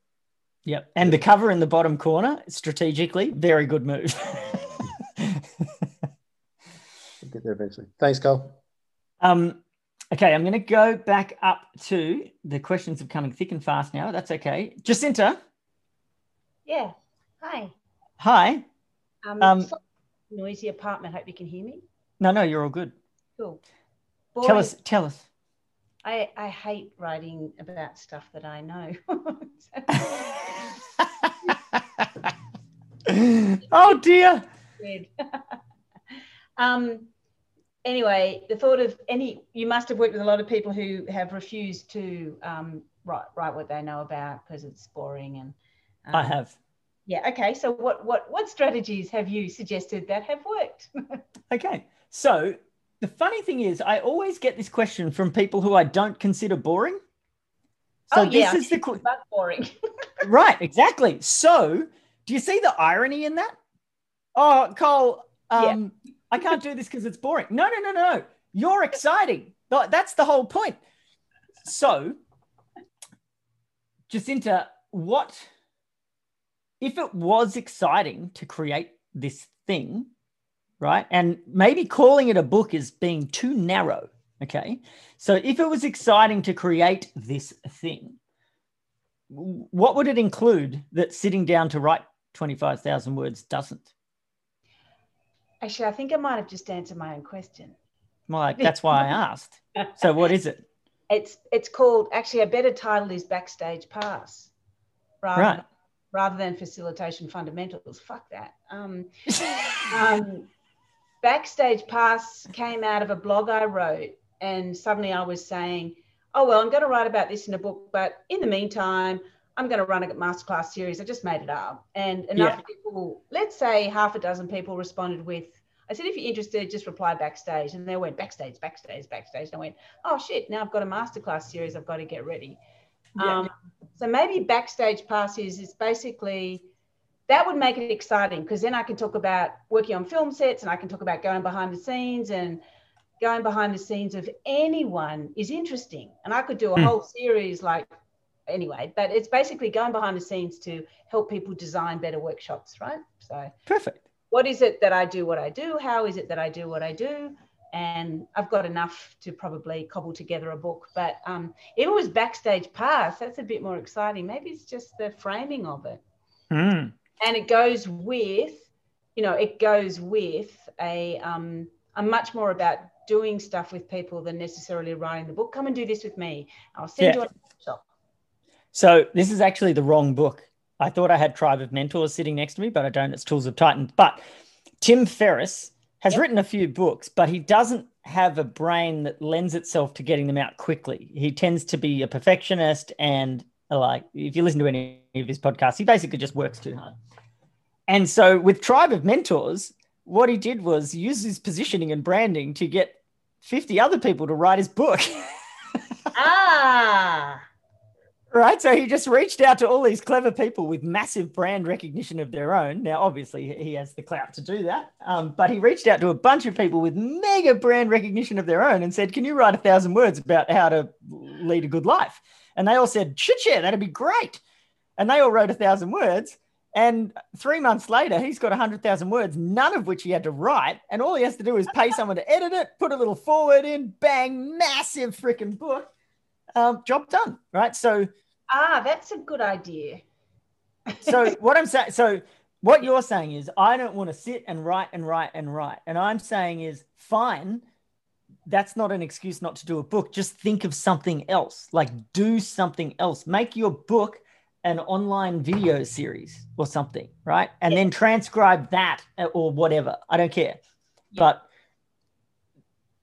Yep. And the cover in the bottom corner, strategically, very good move. we'll get there eventually. Thanks, Col. Um, okay, I'm going to go back up to the questions are coming thick and fast now. That's okay. Jacinta. Yeah. Hi. Hi. Um, um, noisy apartment. Hope you can hear me. No, no, you're all good. Cool. Boy, tell us, tell us. I, I hate writing about stuff that I know. oh dear. um, anyway, the thought of any, you must have worked with a lot of people who have refused to um, write, write what they know about because it's boring and. Um, I have. Yeah. Okay. So, what what what strategies have you suggested that have worked? okay. So the funny thing is, I always get this question from people who I don't consider boring. So oh, yeah, this is the qu- boring. right, exactly. So, do you see the irony in that? Oh, Col, um, yeah. I can't do this because it's boring. No, no, no, no. You're exciting. That's the whole point. So, Jacinta, what if it was exciting to create this thing? Right? And maybe calling it a book is being too narrow. Okay. So if it was exciting to create this thing, what would it include that sitting down to write 25,000 words doesn't? Actually, I think I might have just answered my own question. Well, that's why I asked. So what is it? It's it's called actually a better title is backstage pass. Rather, right. Rather than facilitation fundamentals. Fuck that. Um, um, Backstage Pass came out of a blog I wrote, and suddenly I was saying, oh, well, I'm going to write about this in a book, but in the meantime, I'm going to run a masterclass series. I just made it up. And enough yeah. people, let's say half a dozen people responded with, I said, if you're interested, just reply backstage. And they went backstage, backstage, backstage. And I went, oh shit, now I've got a masterclass series. I've got to get ready. Yeah. Um, so maybe backstage passes is basically that would make it exciting because then I can talk about working on film sets and I can talk about going behind the scenes and going behind the scenes of anyone is interesting. And I could do a mm. whole series like anyway, but it's basically going behind the scenes to help people design better workshops, right? So perfect. What is it that I do? What I do? How is it that I do what I do? And I've got enough to probably cobble together a book. But um, if it was backstage pass, that's a bit more exciting. Maybe it's just the framing of it, mm. And it goes with, you know, it goes with a um, a much more about doing stuff with people than necessarily writing the book. Come and do this with me. I'll send yeah. you a workshop. So this is actually the wrong book. I thought I had Tribe of Mentors sitting next to me, but I don't. It's Tools of Titans. But Tim Ferriss has yep. written a few books, but he doesn't have a brain that lends itself to getting them out quickly. He tends to be a perfectionist and like if you listen to any of his podcasts, he basically just works too hard. And so with Tribe of Mentors, what he did was use his positioning and branding to get 50 other people to write his book. ah. Right. So he just reached out to all these clever people with massive brand recognition of their own. Now, obviously, he has the clout to do that. Um, but he reached out to a bunch of people with mega brand recognition of their own and said, Can you write a thousand words about how to lead a good life? And they all said, Shit, yeah, that'd be great. And they all wrote a thousand words. And three months later, he's got a 100,000 words, none of which he had to write. And all he has to do is pay someone to edit it, put a little forward in, bang, massive freaking book. Um, job done. Right. So, ah, that's a good idea. so, what I'm saying, so what you're saying is, I don't want to sit and write and write and write. And I'm saying is, fine. That's not an excuse not to do a book. Just think of something else. Like, do something else. Make your book an online video series or something, right? And yeah. then transcribe that uh, or whatever. I don't care. Yeah. But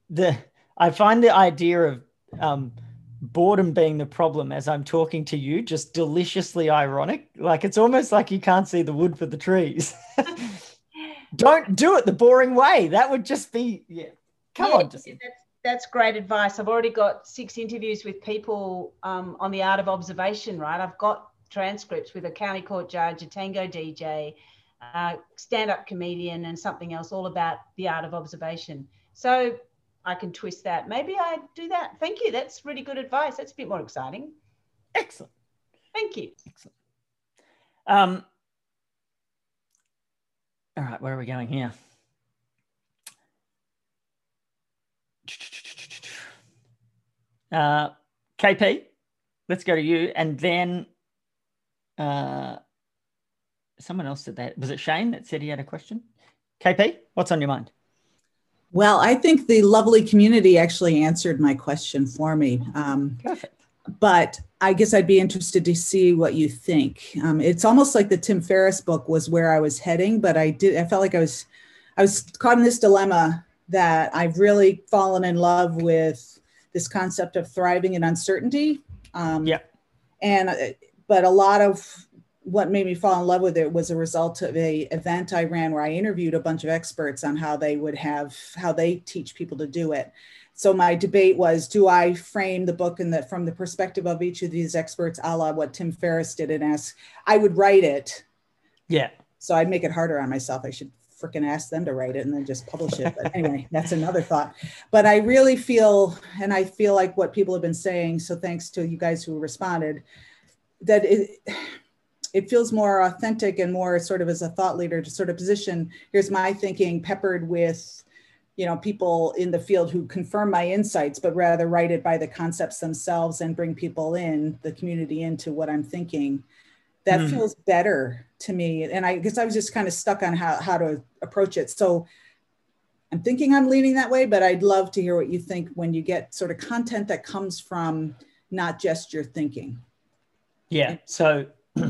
the I find the idea of um, boredom being the problem as I'm talking to you just deliciously ironic. Like it's almost like you can't see the wood for the trees. don't do it the boring way. That would just be yeah. Come yeah, on, just that's that's great advice. I've already got six interviews with people um, on the art of observation. Right, I've got transcripts with a county court judge, a tango DJ, a stand-up comedian, and something else all about the art of observation. So I can twist that. Maybe I do that. Thank you. That's really good advice. That's a bit more exciting. Excellent. Thank you. Excellent. Um, all right, where are we going here? Uh, KP, let's go to you. And then uh, someone else said that. Was it Shane that said he had a question? KP, what's on your mind? Well, I think the lovely community actually answered my question for me. Um, Perfect. But I guess I'd be interested to see what you think. Um, it's almost like the Tim Ferriss book was where I was heading, but I did. I felt like I was, I was caught in this dilemma that I've really fallen in love with this concept of thriving in uncertainty. Um, yeah. And uh, but a lot of what made me fall in love with it was a result of a event I ran where I interviewed a bunch of experts on how they would have how they teach people to do it. So my debate was: Do I frame the book in the from the perspective of each of these experts, a la what Tim Ferriss did, and ask? I would write it. Yeah. So I'd make it harder on myself. I should freaking ask them to write it and then just publish it. But anyway, that's another thought. But I really feel, and I feel like what people have been saying. So thanks to you guys who responded that it it feels more authentic and more sort of as a thought leader to sort of position here's my thinking peppered with you know people in the field who confirm my insights but rather write it by the concepts themselves and bring people in the community into what i'm thinking. That mm. feels better to me. And i guess i was just kind of stuck on how, how to approach it. So i'm thinking i'm leaning that way but i'd love to hear what you think when you get sort of content that comes from not just your thinking yeah. So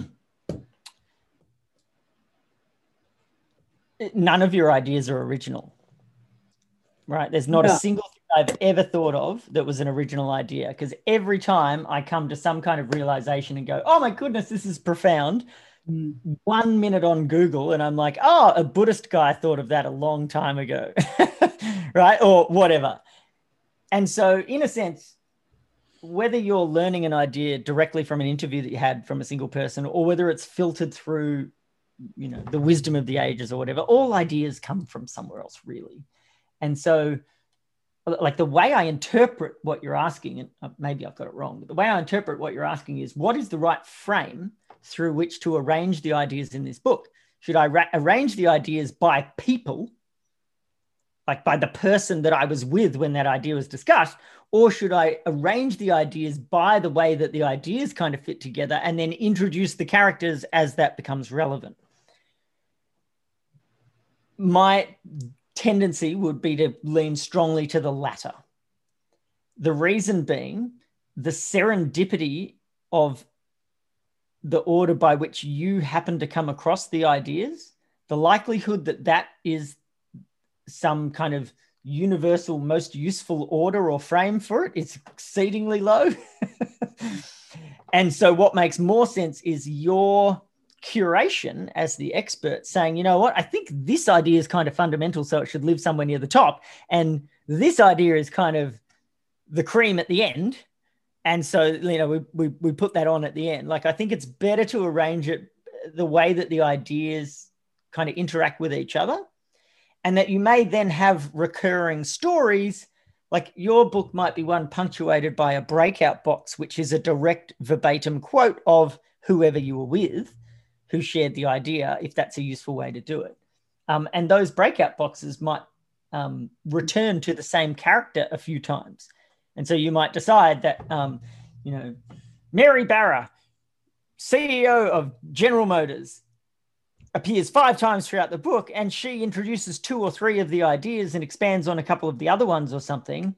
none of your ideas are original, right? There's not no. a single thing I've ever thought of that was an original idea because every time I come to some kind of realization and go, oh my goodness, this is profound. Mm. One minute on Google, and I'm like, oh, a Buddhist guy thought of that a long time ago, right? Or whatever. And so, in a sense, whether you're learning an idea directly from an interview that you had from a single person or whether it's filtered through you know the wisdom of the ages or whatever all ideas come from somewhere else really and so like the way I interpret what you're asking, and uh, maybe I've got it wrong, but the way I interpret what you're asking is what is the right frame through which to arrange the ideas in this book? Should I ra- arrange the ideas by people, like by the person that I was with when that idea was discussed, or should I arrange the ideas by the way that the ideas kind of fit together and then introduce the characters as that becomes relevant? My tendency would be to lean strongly to the latter. The reason being the serendipity of the order by which you happen to come across the ideas, the likelihood that that is some kind of universal, most useful order or frame for it. it is exceedingly low. and so, what makes more sense is your curation as the expert saying, you know what, I think this idea is kind of fundamental, so it should live somewhere near the top. And this idea is kind of the cream at the end. And so, you know, we, we, we put that on at the end. Like, I think it's better to arrange it the way that the ideas kind of interact with each other. And that you may then have recurring stories. Like your book might be one punctuated by a breakout box, which is a direct verbatim quote of whoever you were with who shared the idea if that's a useful way to do it. Um, and those breakout boxes might um, return to the same character a few times. And so you might decide that, um, you know, Mary Barra, CEO of General Motors, appears five times throughout the book, and she introduces two or three of the ideas and expands on a couple of the other ones or something.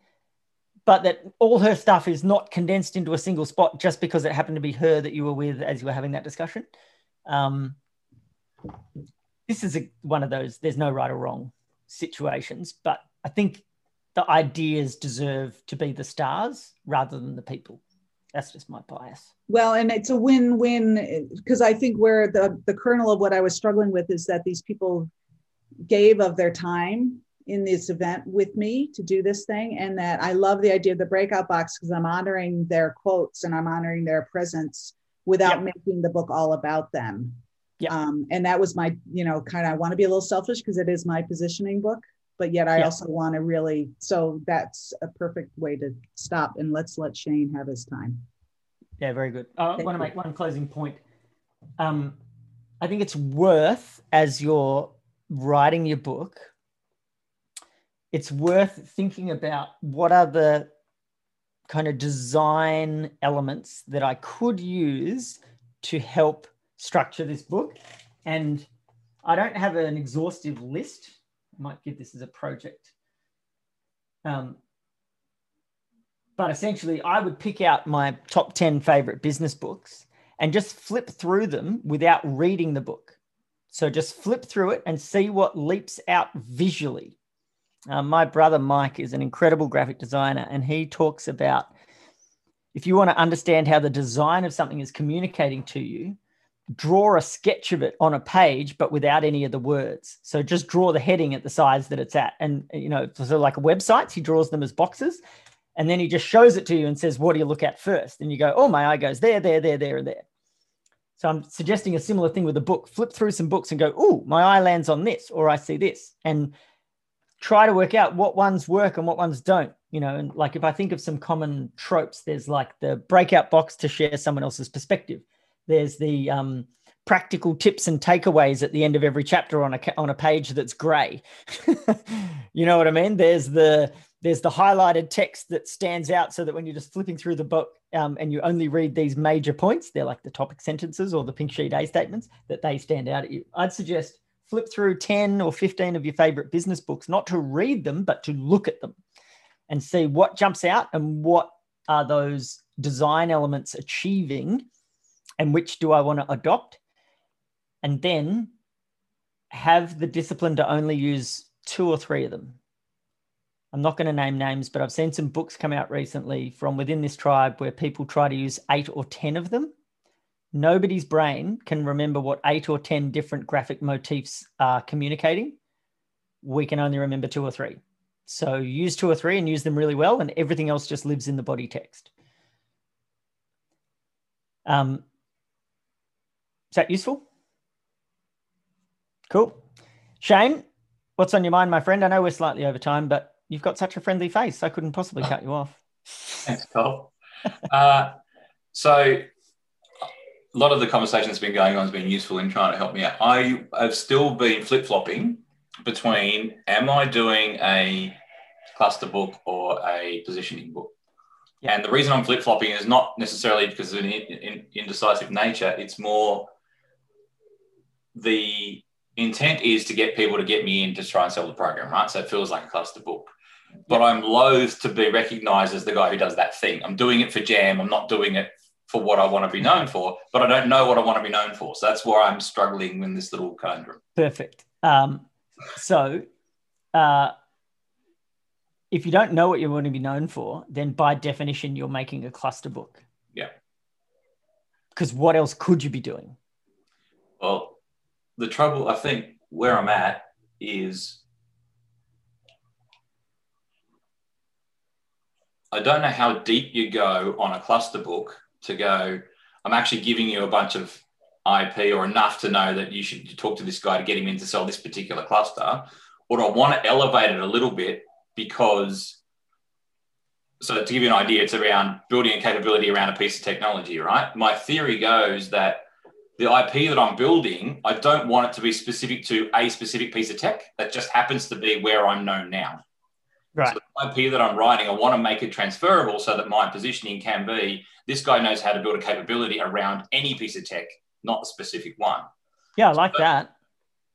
But that all her stuff is not condensed into a single spot just because it happened to be her that you were with as you were having that discussion. Um, this is a, one of those there's no right or wrong situations, but I think the ideas deserve to be the stars rather than the people. That's just my bias. Well, and it's a win-win because I think where the the kernel of what I was struggling with is that these people gave of their time in this event with me to do this thing and that I love the idea of the breakout box because I'm honoring their quotes and I'm honoring their presence without yep. making the book all about them. Yeah. Um, and that was my, you know, kind of, I want to be a little selfish because it is my positioning book, but yet I yep. also want to really, so that's a perfect way to stop and let's let Shane have his time. Yeah, very good. Uh, I want to make one closing point. Um, I think it's worth, as you're writing your book, it's worth thinking about what are the kind of design elements that I could use to help structure this book. And I don't have an exhaustive list. Might give this as a project. Um, but essentially, I would pick out my top 10 favorite business books and just flip through them without reading the book. So just flip through it and see what leaps out visually. Uh, my brother Mike is an incredible graphic designer, and he talks about if you want to understand how the design of something is communicating to you, draw a sketch of it on a page, but without any of the words. So just draw the heading at the size that it's at. And, you know, so like websites, he draws them as boxes. And then he just shows it to you and says, What do you look at first? And you go, Oh, my eye goes there, there, there, there, and there. So I'm suggesting a similar thing with a book. Flip through some books and go, Oh, my eye lands on this, or I see this. And try to work out what ones work and what ones don't you know and like if i think of some common tropes there's like the breakout box to share someone else's perspective there's the um, practical tips and takeaways at the end of every chapter on a on a page that's gray. You know what i mean? There's the there's the highlighted text that stands out so that when you're just flipping through the book um, and you only read these major points they're like the topic sentences or the pink sheet a statements that they stand out at you. I'd suggest flip through 10 or 15 of your favorite business books, not to read them, but to look at them and see what jumps out and what are those design elements achieving and which do I want to adopt. And then have the discipline to only use two or three of them. I'm not going to name names, but I've seen some books come out recently from within this tribe where people try to use eight or 10 of them nobody's brain can remember what eight or 10 different graphic motifs are communicating. We can only remember two or three. So use two or three and use them really well, and everything else just lives in the body text. Um, is that useful? Cool. Shane, what's on your mind, my friend? I know we're slightly over time, but You've got such a friendly face. I couldn't possibly cut you off. Thanks, Col. uh, so a lot of the conversation that's been going on has been useful in trying to help me out. I have still been flip flopping between am I doing a cluster book or a positioning book? Yeah. And the reason I'm flip flopping is not necessarily because of an indecisive nature. It's more the intent is to get people to get me in to try and sell the program, right? So it feels like a cluster book. But I'm loath to be recognized as the guy who does that thing. I'm doing it for jam. I'm not doing it for what I want to be known for, but I don't know what I want to be known for. So that's where I'm struggling in this little conundrum. Perfect. Um, so uh, if you don't know what you want to be known for, then by definition, you're making a cluster book. Yeah. Because what else could you be doing? Well, the trouble, I think, where I'm at is I don't know how deep you go on a cluster book to go, I'm actually giving you a bunch of IP or enough to know that you should talk to this guy to get him in to sell this particular cluster. Or I want to elevate it a little bit because, so to give you an idea, it's around building a capability around a piece of technology, right? My theory goes that the IP that I'm building, I don't want it to be specific to a specific piece of tech that just happens to be where I'm known now. Right. So the IP that I'm writing, I want to make it transferable so that my positioning can be this guy knows how to build a capability around any piece of tech, not a specific one. Yeah, I like so, that.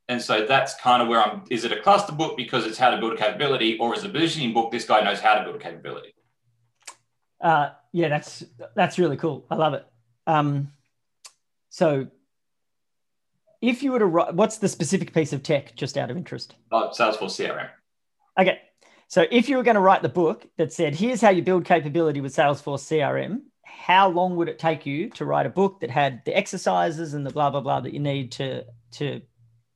And so that's kind of where I'm. Is it a cluster book because it's how to build a capability, or is it a positioning book? This guy knows how to build a capability. Uh, yeah, that's that's really cool. I love it. Um, so, if you were to write, what's the specific piece of tech, just out of interest? Oh, Salesforce CRM. Okay, so if you were going to write the book that said, "Here's how you build capability with Salesforce CRM," how long would it take you to write a book that had the exercises and the blah blah blah that you need to to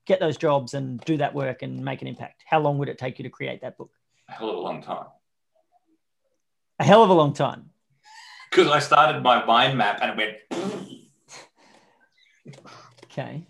get those jobs and do that work and make an impact? How long would it take you to create that book? A hell of a long time. A hell of a long time. Because I started my mind map and it went. okay.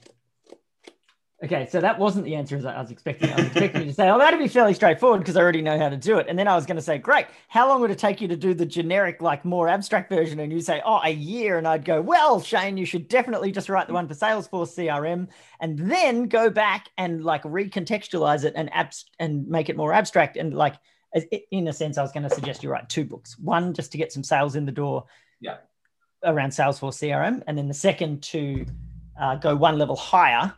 Okay, so that wasn't the answer as I was expecting. I was expecting you to say, "Oh, that'd be fairly straightforward because I already know how to do it." And then I was going to say, "Great, how long would it take you to do the generic, like more abstract version?" And you say, "Oh, a year." And I'd go, "Well, Shane, you should definitely just write the one for Salesforce CRM, and then go back and like recontextualize it and abs- and make it more abstract." And like, in a sense, I was going to suggest you write two books: one just to get some sales in the door, yeah, around Salesforce CRM, and then the second to uh, go one level higher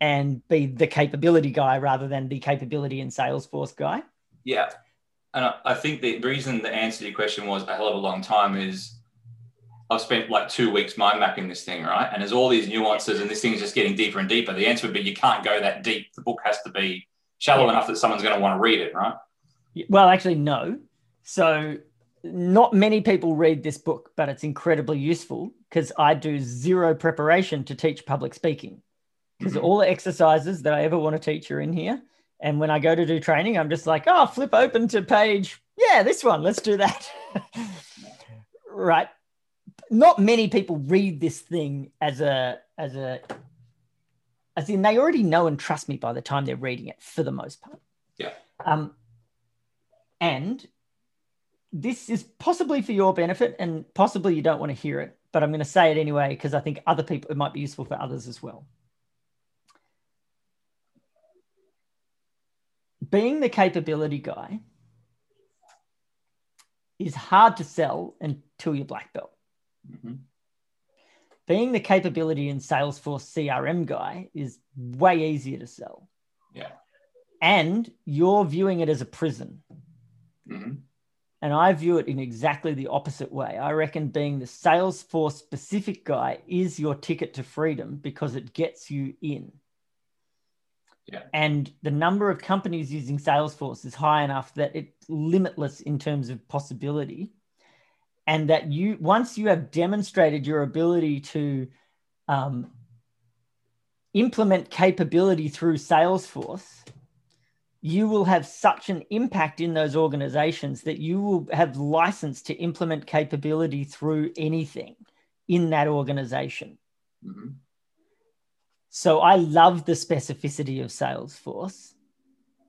and be the capability guy rather than the capability and Salesforce guy? Yeah. And I think the reason the answer to your question was a hell of a long time is I've spent like two weeks mind mapping this thing, right? And there's all these nuances and this thing's just getting deeper and deeper. The answer would be you can't go that deep. The book has to be shallow yeah. enough that someone's going to want to read it, right? Well, actually, no. So not many people read this book, but it's incredibly useful because I do zero preparation to teach public speaking because mm-hmm. all the exercises that I ever want to teach are in here. And when I go to do training, I'm just like, oh, flip open to page. Yeah, this one. Let's do that. right. Not many people read this thing as a as a as in they already know and trust me by the time they're reading it for the most part. Yeah. Um, and this is possibly for your benefit, and possibly you don't want to hear it, but I'm going to say it anyway because I think other people it might be useful for others as well. being the capability guy is hard to sell until you're black belt. Mm-hmm. Being the capability and Salesforce CRM guy is way easier to sell. Yeah. And you're viewing it as a prison. Mm-hmm. And I view it in exactly the opposite way. I reckon being the Salesforce specific guy is your ticket to freedom because it gets you in. Yeah. And the number of companies using Salesforce is high enough that it's limitless in terms of possibility. And that you, once you have demonstrated your ability to um, implement capability through Salesforce, you will have such an impact in those organizations that you will have license to implement capability through anything in that organization. Mm-hmm. So I love the specificity of Salesforce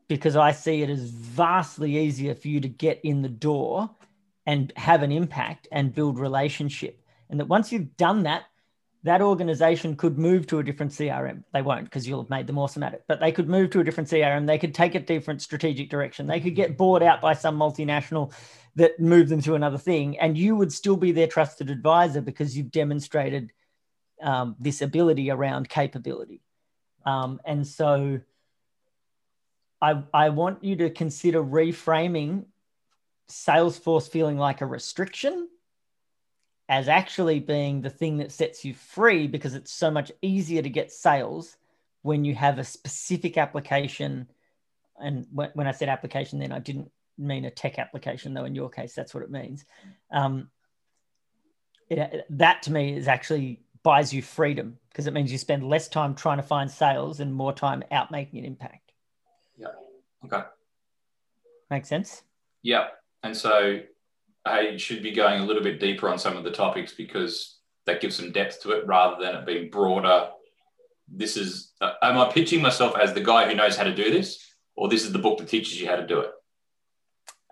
because I see it as vastly easier for you to get in the door and have an impact and build relationship. And that once you've done that, that organization could move to a different CRM. They won't because you'll have made them awesome at it, but they could move to a different CRM. They could take a different strategic direction. They could get bought out by some multinational that move them to another thing. And you would still be their trusted advisor because you've demonstrated um, this ability around capability. Um, and so I, I want you to consider reframing Salesforce feeling like a restriction as actually being the thing that sets you free because it's so much easier to get sales when you have a specific application. And when, I said application, then I didn't mean a tech application, though in your case, that's what it means. Um, it, that to me is actually buys you freedom because it means you spend less time trying to find sales and more time out making an impact. Yeah. Okay. Makes sense. Yeah. And so I should be going a little bit deeper on some of the topics because that gives some depth to it rather than it being broader. This is, uh, am I pitching myself as the guy who knows how to do this, or this is the book that teaches you how to do it?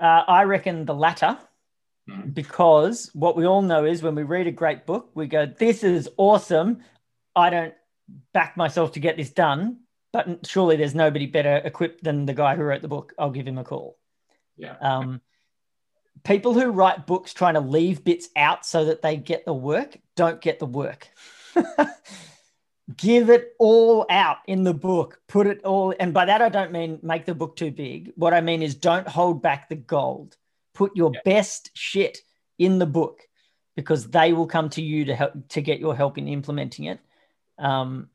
Uh, I reckon the latter, mm. because what we all know is when we read a great book, we go, This is awesome. I don't back myself to get this done, but surely there's nobody better equipped than the guy who wrote the book. I'll give him a call. Yeah. Um, people who write books trying to leave bits out so that they get the work don't get the work. Give it all out in the book. Put it all, and by that I don't mean make the book too big. What I mean is don't hold back the gold. Put your yeah. best shit in the book because they will come to you to help to get your help in implementing it. Um,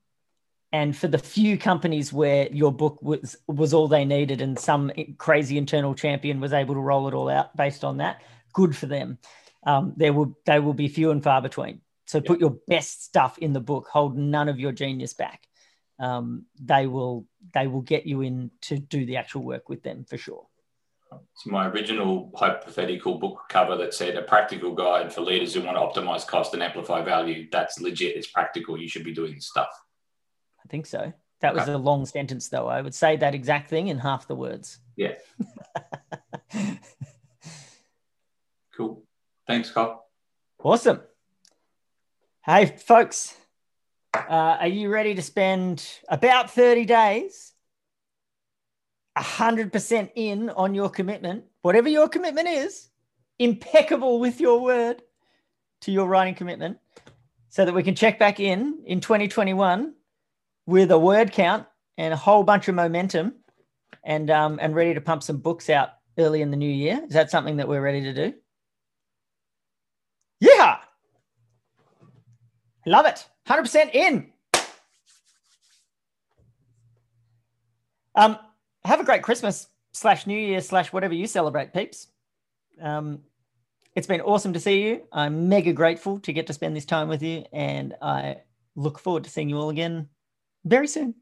and for the few companies where your book was was all they needed and some crazy internal champion was able to roll it all out based on that good for them. Um, there will they will be few and far between. So put your best stuff in the book. Hold none of your genius back. Um, they will they will get you in to do the actual work with them for sure. It's my original hypothetical book cover that said a practical guide for leaders who want to optimize cost and amplify value that's legit it's practical you should be doing stuff I think so. That was a long sentence, though. I would say that exact thing in half the words. Yeah. cool. Thanks, Kyle. Awesome. Hey, folks, uh, are you ready to spend about 30 days 100% in on your commitment, whatever your commitment is, impeccable with your word to your writing commitment, so that we can check back in in 2021 with a word count and a whole bunch of momentum and um, and ready to pump some books out early in the new year. Is that something that we're ready to do? Yeah. Love it. 100% in. Um, have a great Christmas slash New Year slash whatever you celebrate, peeps. Um, it's been awesome to see you. I'm mega grateful to get to spend this time with you, and I look forward to seeing you all again very soon.